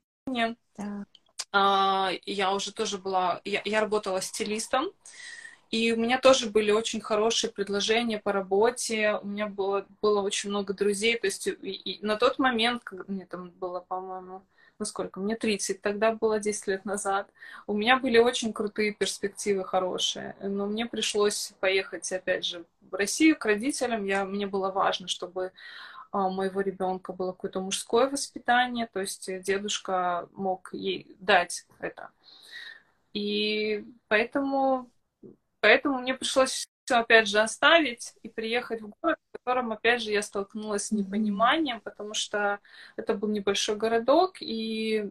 да. а, я уже тоже была, я, я работала стилистом, и у меня тоже были очень хорошие предложения по работе, у меня было, было очень много друзей, то есть и, и на тот момент, когда мне там было, по-моему, ну сколько, мне 30, тогда было 10 лет назад. У меня были очень крутые перспективы, хорошие, но мне пришлось поехать, опять же, в Россию к родителям. Я, мне было важно, чтобы а, у моего ребенка было какое-то мужское воспитание, то есть дедушка мог ей дать это. И поэтому, поэтому мне пришлось все опять же оставить и приехать в город, в котором опять же я столкнулась с непониманием, потому что это был небольшой городок, и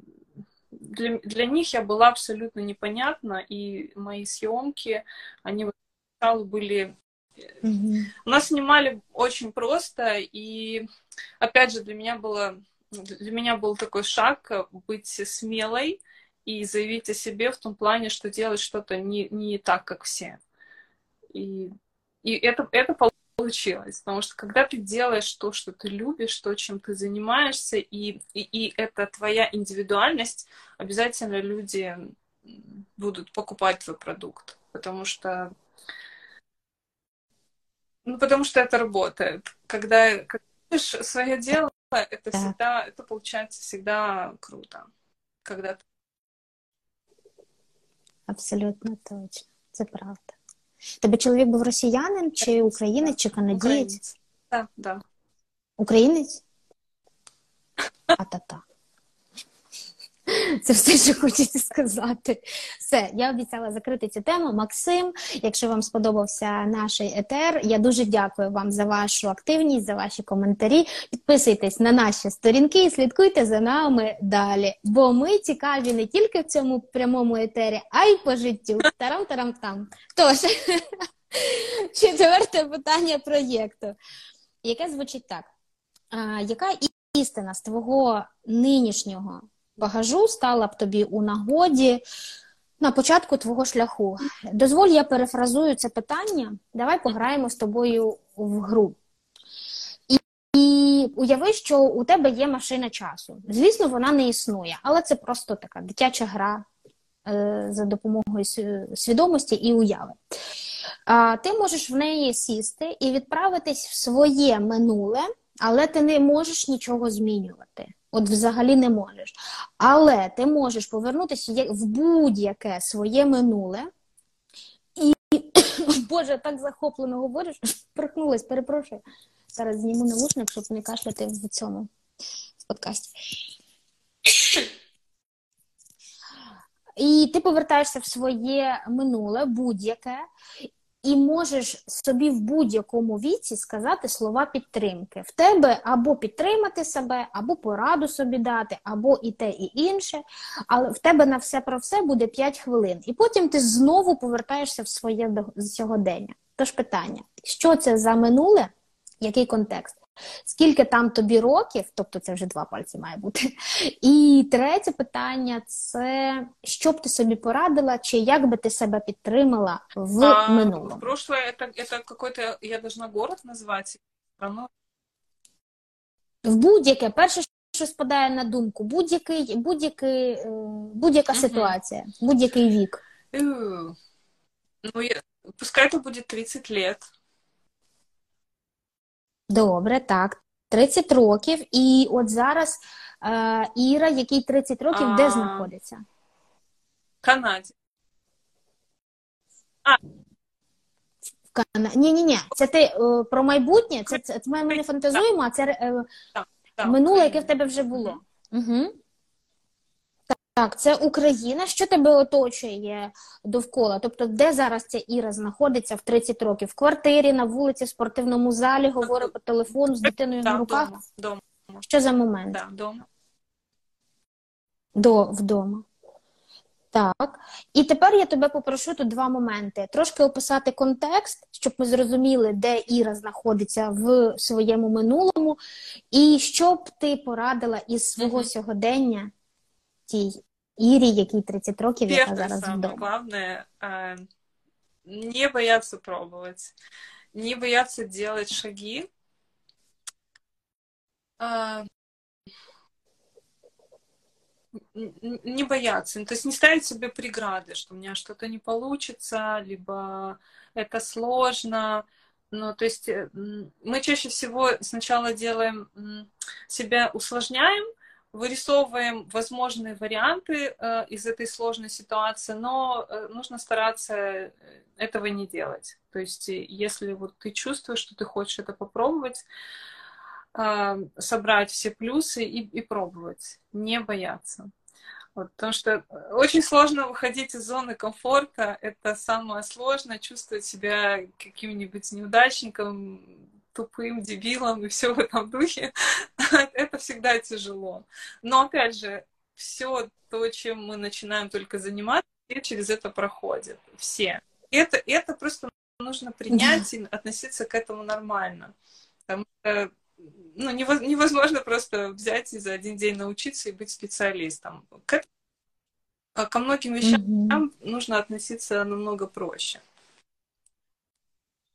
для, для них я была абсолютно непонятна, и мои съемки, они сначала были... Mm-hmm. У нас снимали очень просто, и опять же для меня было для меня был такой шаг быть смелой и заявить о себе в том плане, что делать что-то не, не так, как все. И, и это, это получилось. Потому что когда ты делаешь то, что ты любишь, то, чем ты занимаешься, и, и, и это твоя индивидуальность, обязательно люди будут покупать твой продукт. Потому что ну, потому что это работает. Когда, когда свое дело, это да. всегда, это получается всегда круто. Когда ты... Абсолютно точно. Это правда. Тебе чоловік був росіянин, чи українець, чи канадієць? Так, так. Українець? А-та-та. Це все, що хочеться сказати. Все, я обіцяла закрити цю тему. Максим, якщо вам сподобався наш етер, я дуже дякую вам за вашу активність, за ваші коментарі. Підписуйтесь на наші сторінки і слідкуйте за нами далі. Бо ми цікаві не тільки в цьому прямому етері, а й по життю. Тарам-тарам-там. Тож, четверте питання проєкту, яке звучить так: а, яка істина з твого нинішнього? Багажу стала б тобі у нагоді на початку твого шляху. Дозволь, я перефразую це питання. Давай пограємо з тобою в гру. І, уяви, що у тебе є машина часу. Звісно, вона не існує, але це просто така дитяча гра е, за допомогою свідомості і уяви. Ти можеш в неї сісти і відправитись в своє минуле, але ти не можеш нічого змінювати. От взагалі не можеш. Але ти можеш повернутися в будь-яке своє минуле. І, Боже, так захоплено говориш, прихнулась, перепрошую. Зараз зніму навушник, щоб не кашляти в цьому в подкасті. І ти повертаєшся в своє минуле, будь-яке, і можеш собі в будь-якому віці сказати слова підтримки. В тебе або підтримати себе, або пораду собі дати, або і те, і інше. Але в тебе на все про все буде 5 хвилин. І потім ти знову повертаєшся в своє сьогодення. Тож питання: що це за минуле? Який контекст? Скільки там тобі років, тобто це вже два пальці має бути. І третє питання це що б ти собі порадила, чи як би ти себе підтримала в а, минулому? Прошлое это, это какой-то, я должна город назвати? Страну? В будь-яке, перше, що спадає на думку, будь-який, будь-який, е, будь-яка угу. ситуація, будь-який вік. Ну, я, пускай это будет 30 лет. Добре, так. 30 років. І от зараз е, Іра, який 30 років, а... де знаходиться? В Канаді. А. В Кана... Ні, ні, ні. Це ти е, про майбутнє? Це, це, це ми не фантазуємо, а це е, так, так. минуле, яке в тебе вже було. Угу. Так, це Україна. Що тебе оточує довкола? Тобто, де зараз ця Іра знаходиться в 30 років? В квартирі, на вулиці, в спортивному залі, говорить по телефону з дитиною да, на руках? Дома. Що за момент? Да, дома. До, Вдома. Так. І тепер я тебе попрошу тут два моменти: трошки описати контекст, щоб ми зрозуміли, де Іра знаходиться в своєму минулому, і що б ти порадила із свого сьогодення тій Ірі, якій 30 років, яка зараз самое вдома. главное э, не бояться пробовать, не бояться делать шаги. Э, не бояться, то есть не ставить себе преграды, что у меня что-то не получится, либо это сложно. Ну, то есть э, мы чаще всего сначала делаем себя усложняем, вырисовываем возможные варианты э, из этой сложной ситуации, но э, нужно стараться э, этого не делать. То есть, если вот ты чувствуешь, что ты хочешь это попробовать, собрать все плюсы и, и пробовать, не бояться. Вот, потому что очень сложно выходить из зоны комфорта, это самое сложное, чувствовать себя каким-нибудь неудачником, тупым, дебилом и все в этом духе, это всегда тяжело. Но опять же, все то, чем мы начинаем только заниматься, все через это проходят. Все. Это, это просто нужно принять и относиться к этому нормально. Потому что ну, невозможно просто взять и за один день научиться и быть специалистом. К, ко многим вещам mm-hmm. нужно относиться намного проще.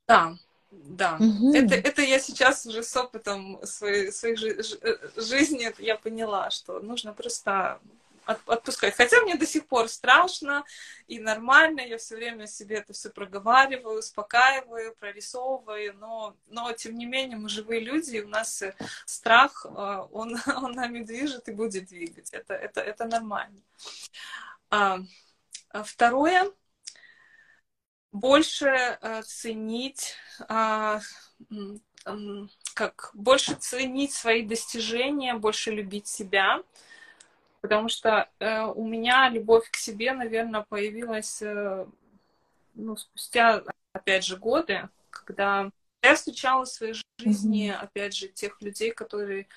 Да. Да, угу. это, это я сейчас уже с опытом своей, своей жи э, жизни я поняла, что нужно просто от, отпускать. Хотя мне до сих пор страшно и нормально, я все время себе это все проговариваю, успокаиваю, прорисовываю, но, но тем не менее мы живые люди, и у нас э, страх, э, он, он нами движет и будет двигать. Это, это, это нормально. А, а второе, больше э, ценить, э, как больше ценить свои достижения, больше любить себя, потому что э, у меня любовь к себе, наверное, появилась э, ну, спустя, опять же, годы, когда я встречала в своей жизни, mm-hmm. опять же, тех людей, которые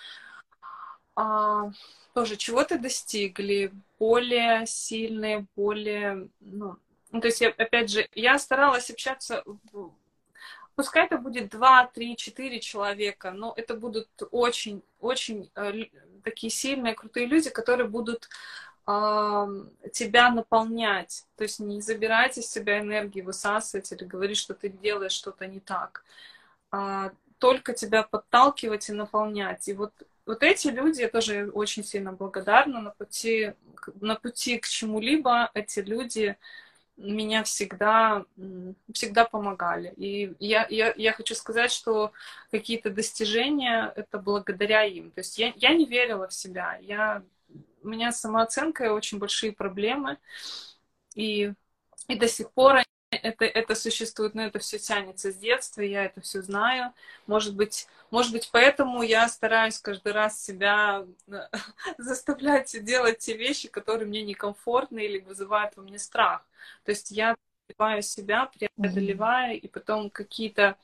а, тоже чего-то достигли, более сильные, более, ну, ну, то есть, я, опять же, я старалась общаться, пускай это будет 2, 3, 4 человека, но это будут очень, очень э, такие сильные, крутые люди, которые будут э, тебя наполнять. То есть не забирать из себя энергии, высасывать или говорить, что ты делаешь что-то не так. А только тебя подталкивать и наполнять. И вот, вот эти люди, я тоже очень сильно благодарна на пути, на пути к чему-либо. Эти люди, меня всегда, всегда помогали. И я, я, я хочу сказать, что какие-то достижения это благодаря им. То есть я, я не верила в себя. Я, у меня самооценка очень большие проблемы. И, и до сих пор это, это существует, но это все тянется с детства, я это все знаю. Может быть, может быть, поэтому я стараюсь каждый раз себя э, заставлять делать те вещи, которые мне некомфортны или вызывают во мне страх. То есть я преодолеваю себя, преодолевая, и потом какие-то...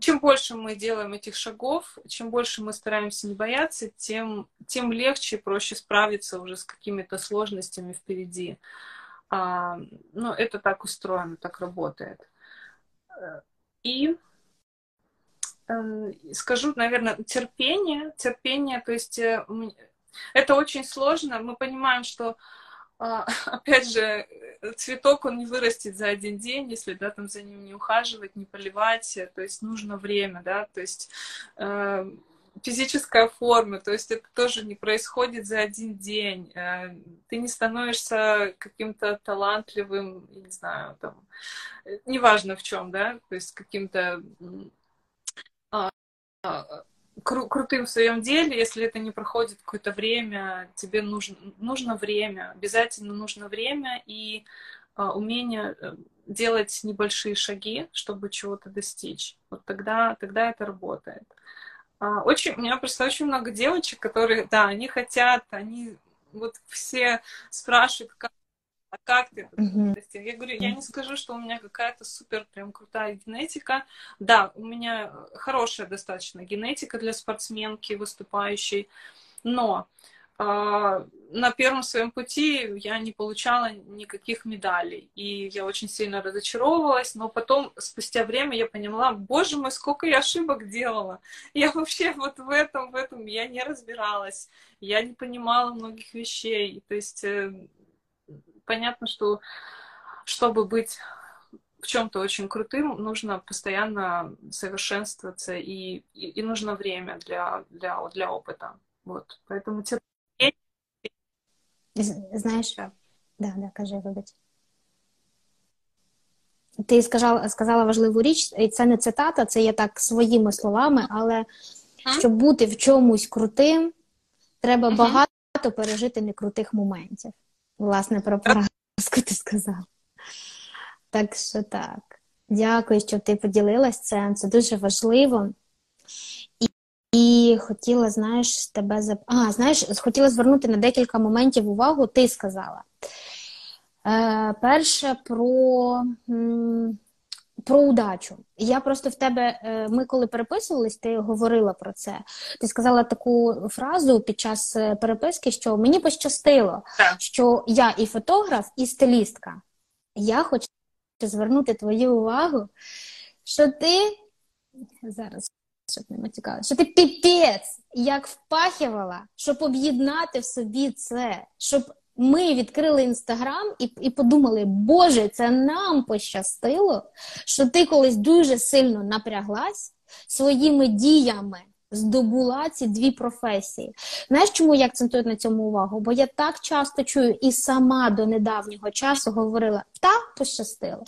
Чем больше мы делаем этих шагов, чем больше мы стараемся не бояться, тем, тем легче и проще справиться уже с какими-то сложностями впереди. А, ну, это так устроено, так работает. И э, скажу, наверное, терпение, терпение, то есть э, это очень сложно. Мы понимаем, что а, опять же, цветок, он не вырастет за один день, если, да, там за ним не ухаживать, не поливать, то есть нужно время, да, то есть э, физическая форма, то есть это тоже не происходит за один день. Э, ты не становишься каким-то талантливым, не знаю, там, неважно в чем, да, то есть каким-то а, а, кру- крутым в своем деле, если это не проходит какое-то время, тебе нужно, нужно время, обязательно нужно время и а, умение э, делать небольшие шаги, чтобы чего-то достичь. Вот тогда, тогда это работает. А, очень, у меня просто очень много девочек, которые, да, они хотят, они вот все спрашивают, как, а как ты mm-hmm. Я говорю, я не скажу, что у меня какая-то супер прям крутая генетика. Да, у меня хорошая достаточно генетика для спортсменки, выступающей, но на первом своем пути я не получала никаких медалей. И я очень сильно разочаровывалась, но потом, спустя время, я поняла, боже мой, сколько я ошибок делала. Я вообще вот в этом, в этом я не разбиралась. Я не понимала многих вещей. То есть э, понятно, что чтобы быть в чем-то очень крутым, нужно постоянно совершенствоваться, и, и, и нужно время для, для, для опыта. Вот. Поэтому Знаєш, да, да, кажи, вибач. Ти сказала, сказала важливу річ, і це не цитата, це є так своїми словами, але щоб бути в чомусь крутим, треба uh-huh. багато пережити некрутих моментів. Власне, про поразку ти сказала. Так що так. Дякую, що ти поділилась цим. Це дуже важливо. І хотіла, знаєш, тебе зап... А, знаєш, хотіла звернути на декілька моментів увагу, ти сказала. Е, Перше про про удачу. Я просто в тебе, е, ми коли переписувались, ти говорила про це. Ти сказала таку фразу під час е, переписки, що мені пощастило, так. що я і фотограф, і стилістка. Я хочу звернути твою увагу, що ти зараз щоб не матюкали, що ти піпець як впахівала, щоб об'єднати в собі це, щоб ми відкрили інстаграм і і подумали, Боже, це нам пощастило, що ти колись дуже сильно напряглась своїми діями. Здобула ці дві професії. Знаєш, чому я акцентую на цьому увагу? Бо я так часто чую і сама до недавнього часу говорила: та пощастило.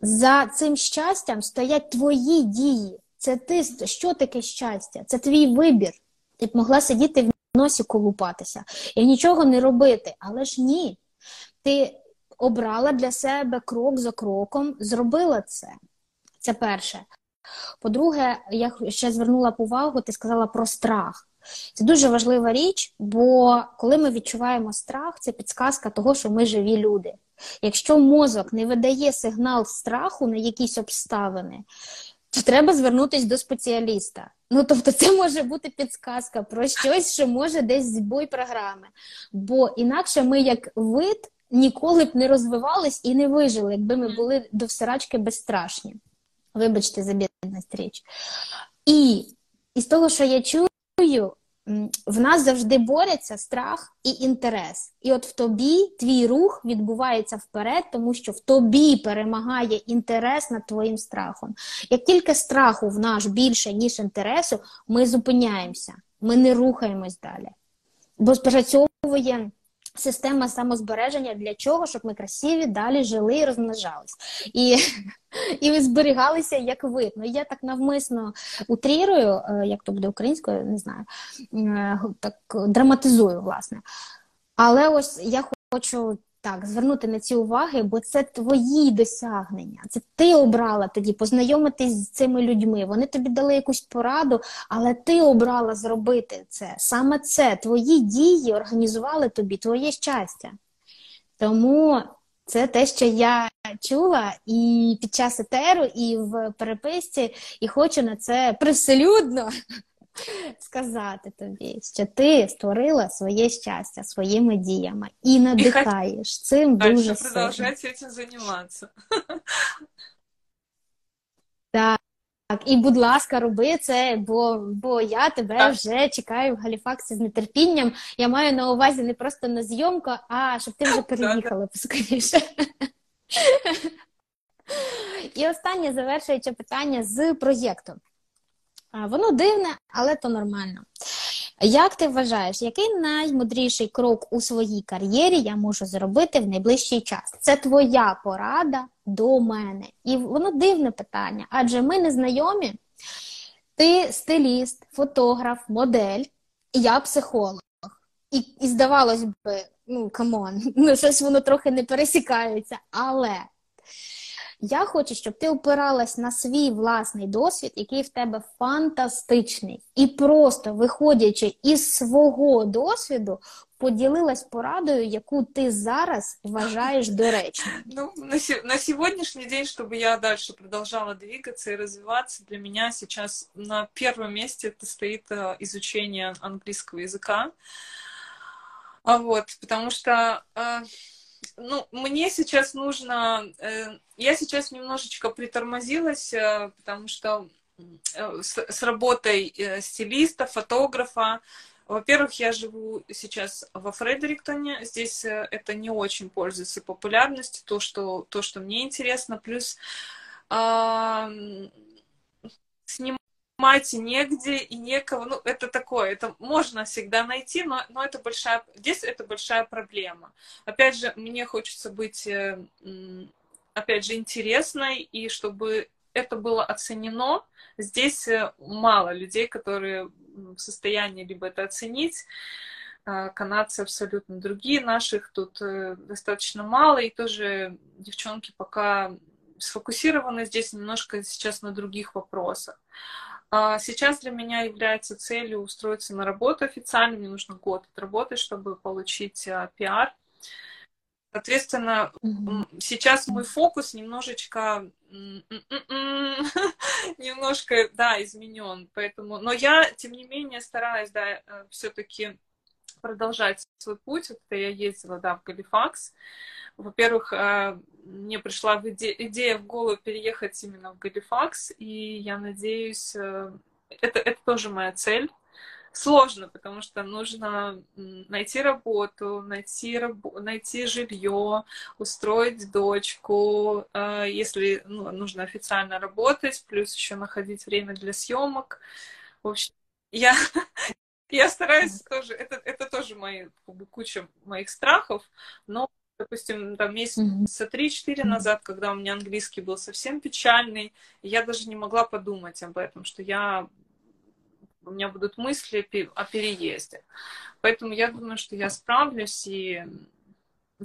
За цим щастям стоять твої дії. Це ти що таке щастя? Це твій вибір. Ти б могла сидіти в носі колупатися і нічого не робити. Але ж ні. Ти обрала для себе крок за кроком, зробила це. Це перше. По-друге, я ще звернула увагу, ти сказала про страх. Це дуже важлива річ, бо коли ми відчуваємо страх, це підсказка того, що ми живі люди. Якщо мозок не видає сигнал страху на якісь обставини, то треба звернутися до спеціаліста. Ну, тобто, це може бути підсказка про щось, що може десь збой програми. Бо інакше ми, як вид, ніколи б не розвивались і не вижили, якби ми були до всерачки безстрашні. Вибачте, за бідність річ. І із того, що я чую, в нас завжди борються страх і інтерес. І от в тобі твій рух відбувається вперед, тому що в тобі перемагає інтерес над твоїм страхом. Як тільки страху в нас більше, ніж інтересу, ми зупиняємося, ми не рухаємось далі. Бо спрацьовує система самозбереження для чого, щоб ми красиві далі жили і розмножались. І і зберігалися як вид. Ну, Я так навмисно утрірую, е, як то буде українською, не знаю, е, так драматизую, власне. Але ось я хочу так, звернути на ці уваги, бо це твої досягнення. Це ти обрала тоді познайомитись з цими людьми. Вони тобі дали якусь пораду, але ти обрала зробити це. Саме це твої дії організували тобі твоє щастя. Тому це те, що я чула і під час етеру, і в переписці, і хочу на це привселюдно сказати тобі, що ти створила своє щастя своїми діями і надихаєш цим дуже сильно. продовжувати цим займатися. Так. Так, і, будь ласка, роби це, бо бо я тебе так. вже чекаю в Галіфаксі з нетерпінням. Я маю на увазі не просто на зйомку, а щоб ти вже переїхала поскоріше. І останнє завершуюче питання з проєкту. Воно дивне, але то нормально. Як ти вважаєш, який наймудріший крок у своїй кар'єрі я можу зробити в найближчий час? Це твоя порада до мене. І воно дивне питання, адже ми не знайомі. Ти стиліст, фотограф, модель, я психолог. І, і здавалось би, ну come on, ну щось воно трохи не пересікається, але я хочу, щоб ти опиралась на свій власний досвід, який в тебе фантастичний, і просто виходячи із свого досвіду, поділилась порадою, яку ти зараз вважаєш доречною. Ну, на, на сегодняшний день, чтобы я дальше продолжала двигаться и развиваться, для меня сейчас на первом месте это стоит э, изучение английского языка. А вот, потому что э, ну, мне сейчас нужно... Э, я сейчас немножечко притормозилась, э, потому что э, с, с работой стилиста, фотографа, во-первых, я живу сейчас во Фредериктоне. Здесь это не очень пользуется популярностью, то, что, то, что мне интересно. Плюс снимать негде и некого. Ну, это такое, это можно всегда найти, но, но это большая, здесь это большая проблема. Опять же, мне хочется быть, э, опять же, интересной, и чтобы это было оценено. Здесь э, мало людей, которые в состоянии либо это оценить, а, канадцы абсолютно другие, наших тут э, достаточно мало, и тоже девчонки пока сфокусированы здесь немножко сейчас на других вопросах. А сейчас для меня является целью устроиться на работу официально. Мне нужно год отработать, чтобы получить а, пиар. Соответственно, mm-hmm. сейчас мой фокус немножечко, немножко, да, изменен. Поэтому, но я, тем не менее, стараюсь, да, э, все-таки продолжать свой путь. Вот я ездила, да, в Галифакс. Во-первых, э, мне пришла идея в голову переехать именно в Галифакс, и я надеюсь, э, это, это тоже моя цель. Сложно, потому что нужно найти работу, найти, раб... найти жилье, устроить дочку, э, если ну, нужно официально работать, плюс еще находить время для съемок. В общем, я, я стараюсь тоже, это, это тоже мои, куча моих страхов, но допустим, там месяца три-четыре назад, когда у меня английский был совсем печальный, я даже не могла подумать об этом, что я у меня будут мысли о переезде. Поэтому я думаю, что я справлюсь, и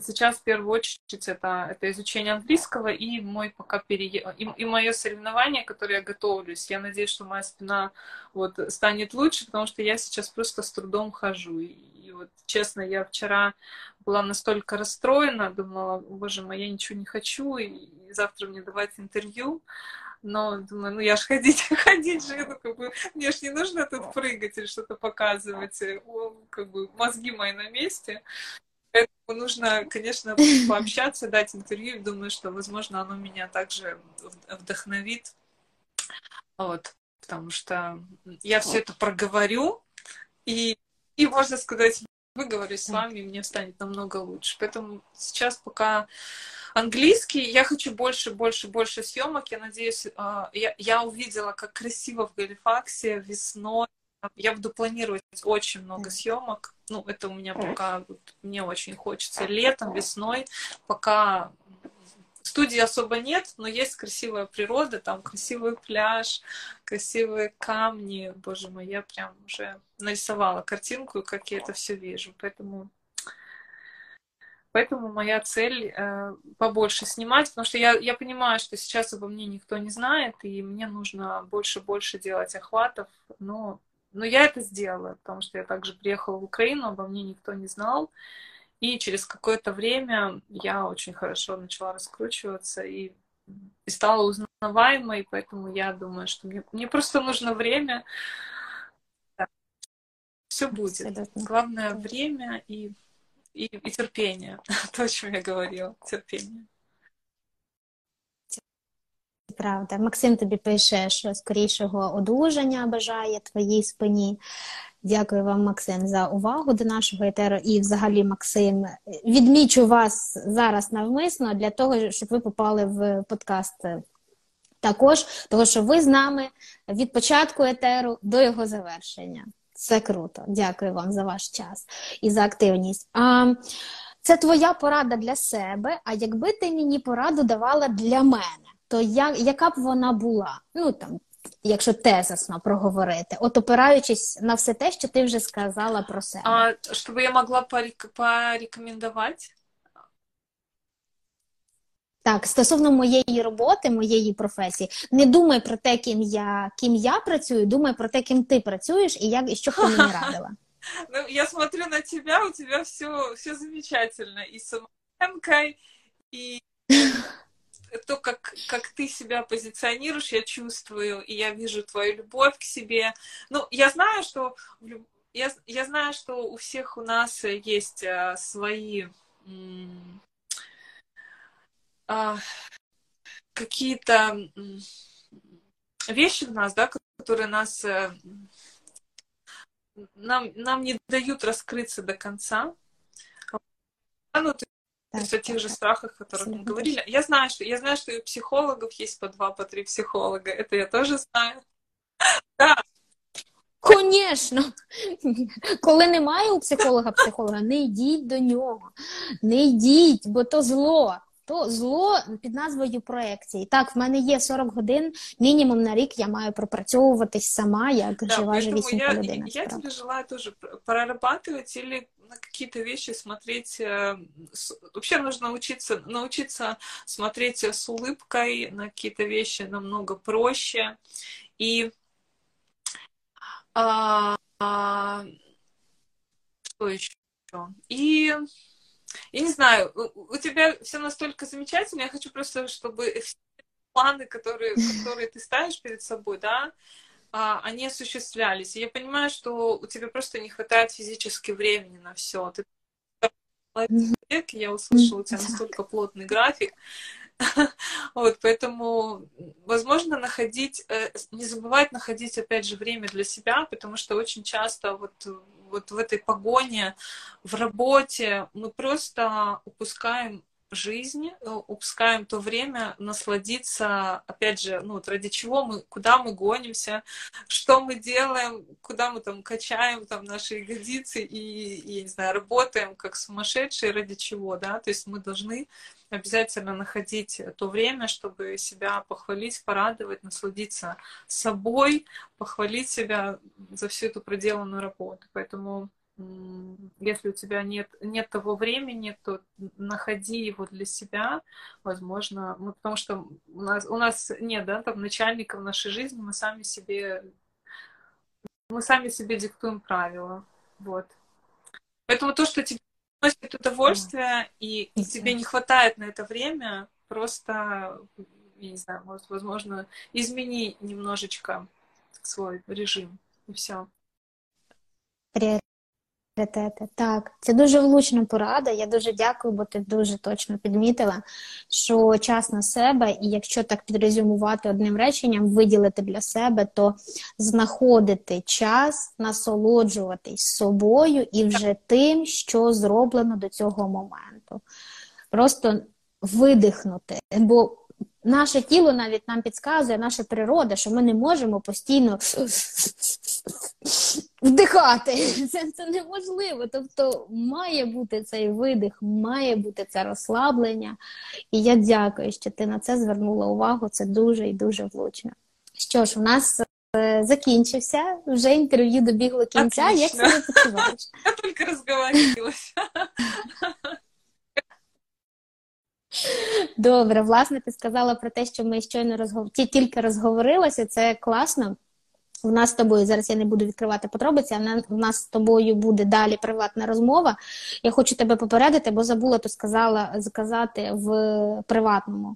сейчас в первую очередь это, это изучение английского и мой пока переезд, и, и мое соревнование, которое я готовлюсь. Я надеюсь, что моя спина вот станет лучше, потому что я сейчас просто с трудом хожу. И, вот, честно, я вчера была настолько расстроена, думала, боже мой, я ничего не хочу, и завтра мне давать интервью. Но думаю, ну я ж ходить, ходить же, ну как бы, мне ж не нужно тут прыгать или что-то показывать, О, как бы мозги мои на месте. Нужно, конечно, пообщаться, дать интервью. Думаю, что, возможно, оно меня также вдохновит. Вот, потому что я все это проговорю, и и, можно сказать, выговорюсь с вами, и мне станет намного лучше. Поэтому сейчас пока английский. Я хочу больше, больше, больше съемок. Я надеюсь, а, я, я увидела, как красиво в Галифаксе весной. Я буду планировать очень много съемок. Ну, это у меня пока, вот, мне очень хочется летом, весной, пока Студии особо нет, но есть красивая природа, там красивый пляж, красивые камни. Боже мой, я прям уже нарисовала картинку, как я это все вижу. Поэтому Поэтому моя цель э, побольше снимать, потому что я, я понимаю, что сейчас обо мне никто не знает, и мне нужно больше-больше делать охватов, но, но я это сделала, потому что я также приехала в Украину, обо мне никто не знал, и через какое-то время я очень хорошо начала раскручиваться и, и стала узнаваемой, поэтому я думаю, что мне, мне просто нужно время, все будет. Абсолютно. Главное время и, и, и терпение. То, о чем я говорила. Терпение. Правда, Максим тобі пише, що скорішого одужання бажає твоїй спині. Дякую вам, Максим, за увагу до нашого етеру. І, взагалі, Максим, відмічу вас зараз навмисно для того, щоб ви попали в подкаст. Також, тому що ви з нами від початку етеру до його завершення. Це круто. Дякую вам за ваш час і за активність. А, Це твоя порада для себе. А якби ти мені пораду давала для мене, то я, яка б вона була? Ну там, якщо тезисно проговорити, от опираючись на все те, що ти вже сказала про себе. А, Щоб я могла порекомендувати? Так, стосовно моєї роботи, моєї професії, не думай про те, ким я ким я працюю, думай про те, ким ти працюєш, і як і що б ти мені радила. Ну, я смотрю на тебя, у тебя все, все замечательно. И самооценкой, и то, как, как ты себя позиционируешь, я чувствую, и я вижу твою любовь к себе. Ну, я знаю, что я, я знаю, что у всех у нас есть а, свои а, какие-то вещи в нас, да, которые нас э, нам, нам не дают раскрыться до конца. Ну, то есть о тех же страхах, о которых мы говорили. Я знаю, что я знаю, что и у психологов есть по два, по три психолога. Это я тоже знаю. Да. Конечно, коли немає у психолога психолога, не йдіть до нього, не йдіть, бо то зло то зло під назвою проекції. Так, в мене є 40 годин, мінімум на рік я маю пропрацьовуватись сама, як да, жива живісінька людина. Я, я тебе желаю тоже прорабатывать или на какие-то вещи смотреть. Э, вообще нужно научиться, научиться смотреть с улыбкой на какие-то вещи намного проще. И а, а, что еще? И я не знаю, у тебя все настолько замечательно, я хочу просто, чтобы все планы, которые, которые ты ставишь перед собой, да, а, они осуществлялись. И я понимаю, что у тебя просто не хватает физически времени на все. Ты человек, я услышала, у тебя настолько плотный график. Вот, поэтому, возможно, находить, э, не забывать находить, опять же, время для себя, потому что очень часто вот вот в этой погоне, в работе мы просто упускаем жизнь, э, упускаем то время насладиться, опять же, ну, вот ради чего мы, куда мы гонимся, что мы делаем, куда мы там качаем там наши ягодицы и, я не знаю, работаем как сумасшедшие, ради чего, да, то есть мы должны обязательно находить то время, чтобы себя похвалить, порадовать, насладиться собой, похвалить себя за всю эту проделанную работу. Поэтому если у тебя нет, нет того времени, то находи его для себя, возможно, ну, потому что у нас, у нас нет, да, там начальника в нашей жизни, мы сами себе, мы сами себе диктуем правила, вот. Поэтому то, что тебе приносит удовольствие, и, и тебе не хватает на это время, просто, я не знаю, может, возможно, измени немножечко свой режим, и все. пріоритети. Так, це дуже влучна порада. Я дуже дякую, бо ти дуже точно підмітила, що час на себе, і якщо так підрезюмувати одним реченням, виділити для себе, то знаходити час, насолоджуватись собою і вже тим, що зроблено до цього моменту. Просто видихнути. бо Наше тіло навіть нам підказує, наша природа, що ми не можемо постійно вдихати. Це це неможливо. Тобто має бути цей видих, має бути це розслаблення. І я дякую, що ти на це звернула увагу. Це дуже і дуже влучно. Що ж, у нас е, закінчився, вже інтерв'ю добігло кінця. Отлично. Як себе почуваєш? Я тільки розговорилася. Добре, власне, ти сказала про те, що ми щойно розгов... тільки розговорилися, це класно. У нас з тобою зараз я не буду відкривати подробиці, а у нас з тобою буде далі приватна розмова. Я хочу тебе попередити, бо забула то сказала сказати в приватному.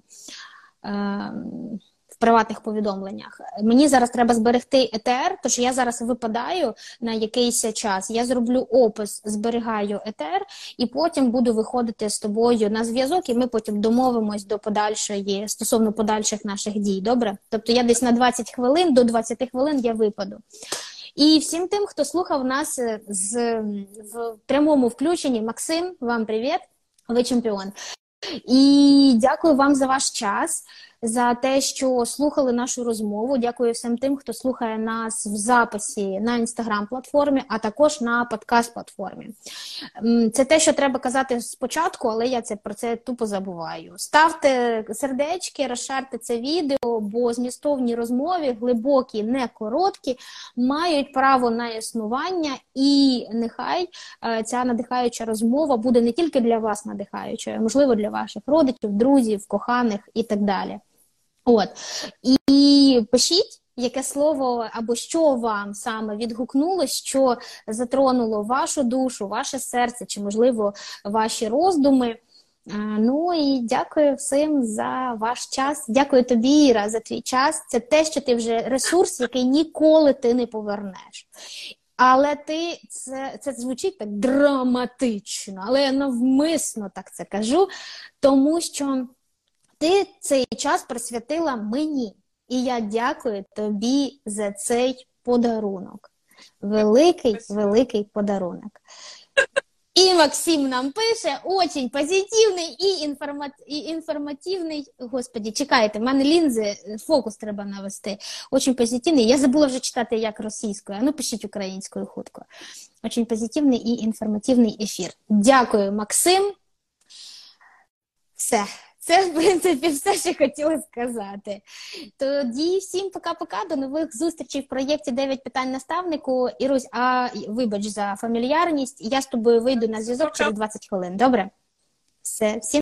Приватних повідомленнях. Мені зараз треба зберегти ЕТР, тож я зараз випадаю на якийсь час. Я зроблю опис, зберігаю ЕТР, і потім буду виходити з тобою на зв'язок, і ми потім домовимось до подальшої стосовно подальших наших дій. Добре? Тобто я десь на 20 хвилин до 20 хвилин я випаду. І всім тим, хто слухав нас е, з в прямому включенні, Максим, вам привіт, ви чемпіон. І дякую вам за ваш час за те, що слухали нашу розмову. Дякую всім тим, хто слухає нас в записі на інстаграм-платформі, а також на подкаст-платформі. Це те, що треба казати спочатку, але я це про це тупо забуваю. Ставте сердечки, розшарте це відео, бо змістовні розмови, глибокі, не короткі, мають право на існування, і нехай е, ця надихаюча розмова буде не тільки для вас надихаючою, а можливо для ваших родичів, друзів, коханих і так далі. От і пишіть. Яке слово або що вам саме відгукнуло, що затронуло вашу душу, ваше серце, чи, можливо, ваші роздуми? Ну і дякую всім за ваш час. Дякую тобі, Іра, за твій час. Це те, що ти вже ресурс, який ніколи ти не повернеш. Але ти це це звучить так драматично, але я навмисно так це кажу, тому що. Ти цей час присвятила мені, і я дякую тобі за цей подарунок. Великий, великий подарунок. І Максим нам пише очень позитивний і, інформат... і інформативний. Господі, чекайте, в мене лінзи, фокус треба навести. Очень позитивний. Я забула вже читати як російською, а ну пишіть українською хутко. Очень позитивний і інформативний ефір. Дякую, Максим. Все. Це, в принципі, все, що хотіла сказати. Тоді всім пока-пока. До нових зустрічей в проєкті «9 питань наставнику. Ірусь, а вибач за фамільярність. Я з тобою вийду на зв'язок через 20 хвилин. Добре? Все, всім.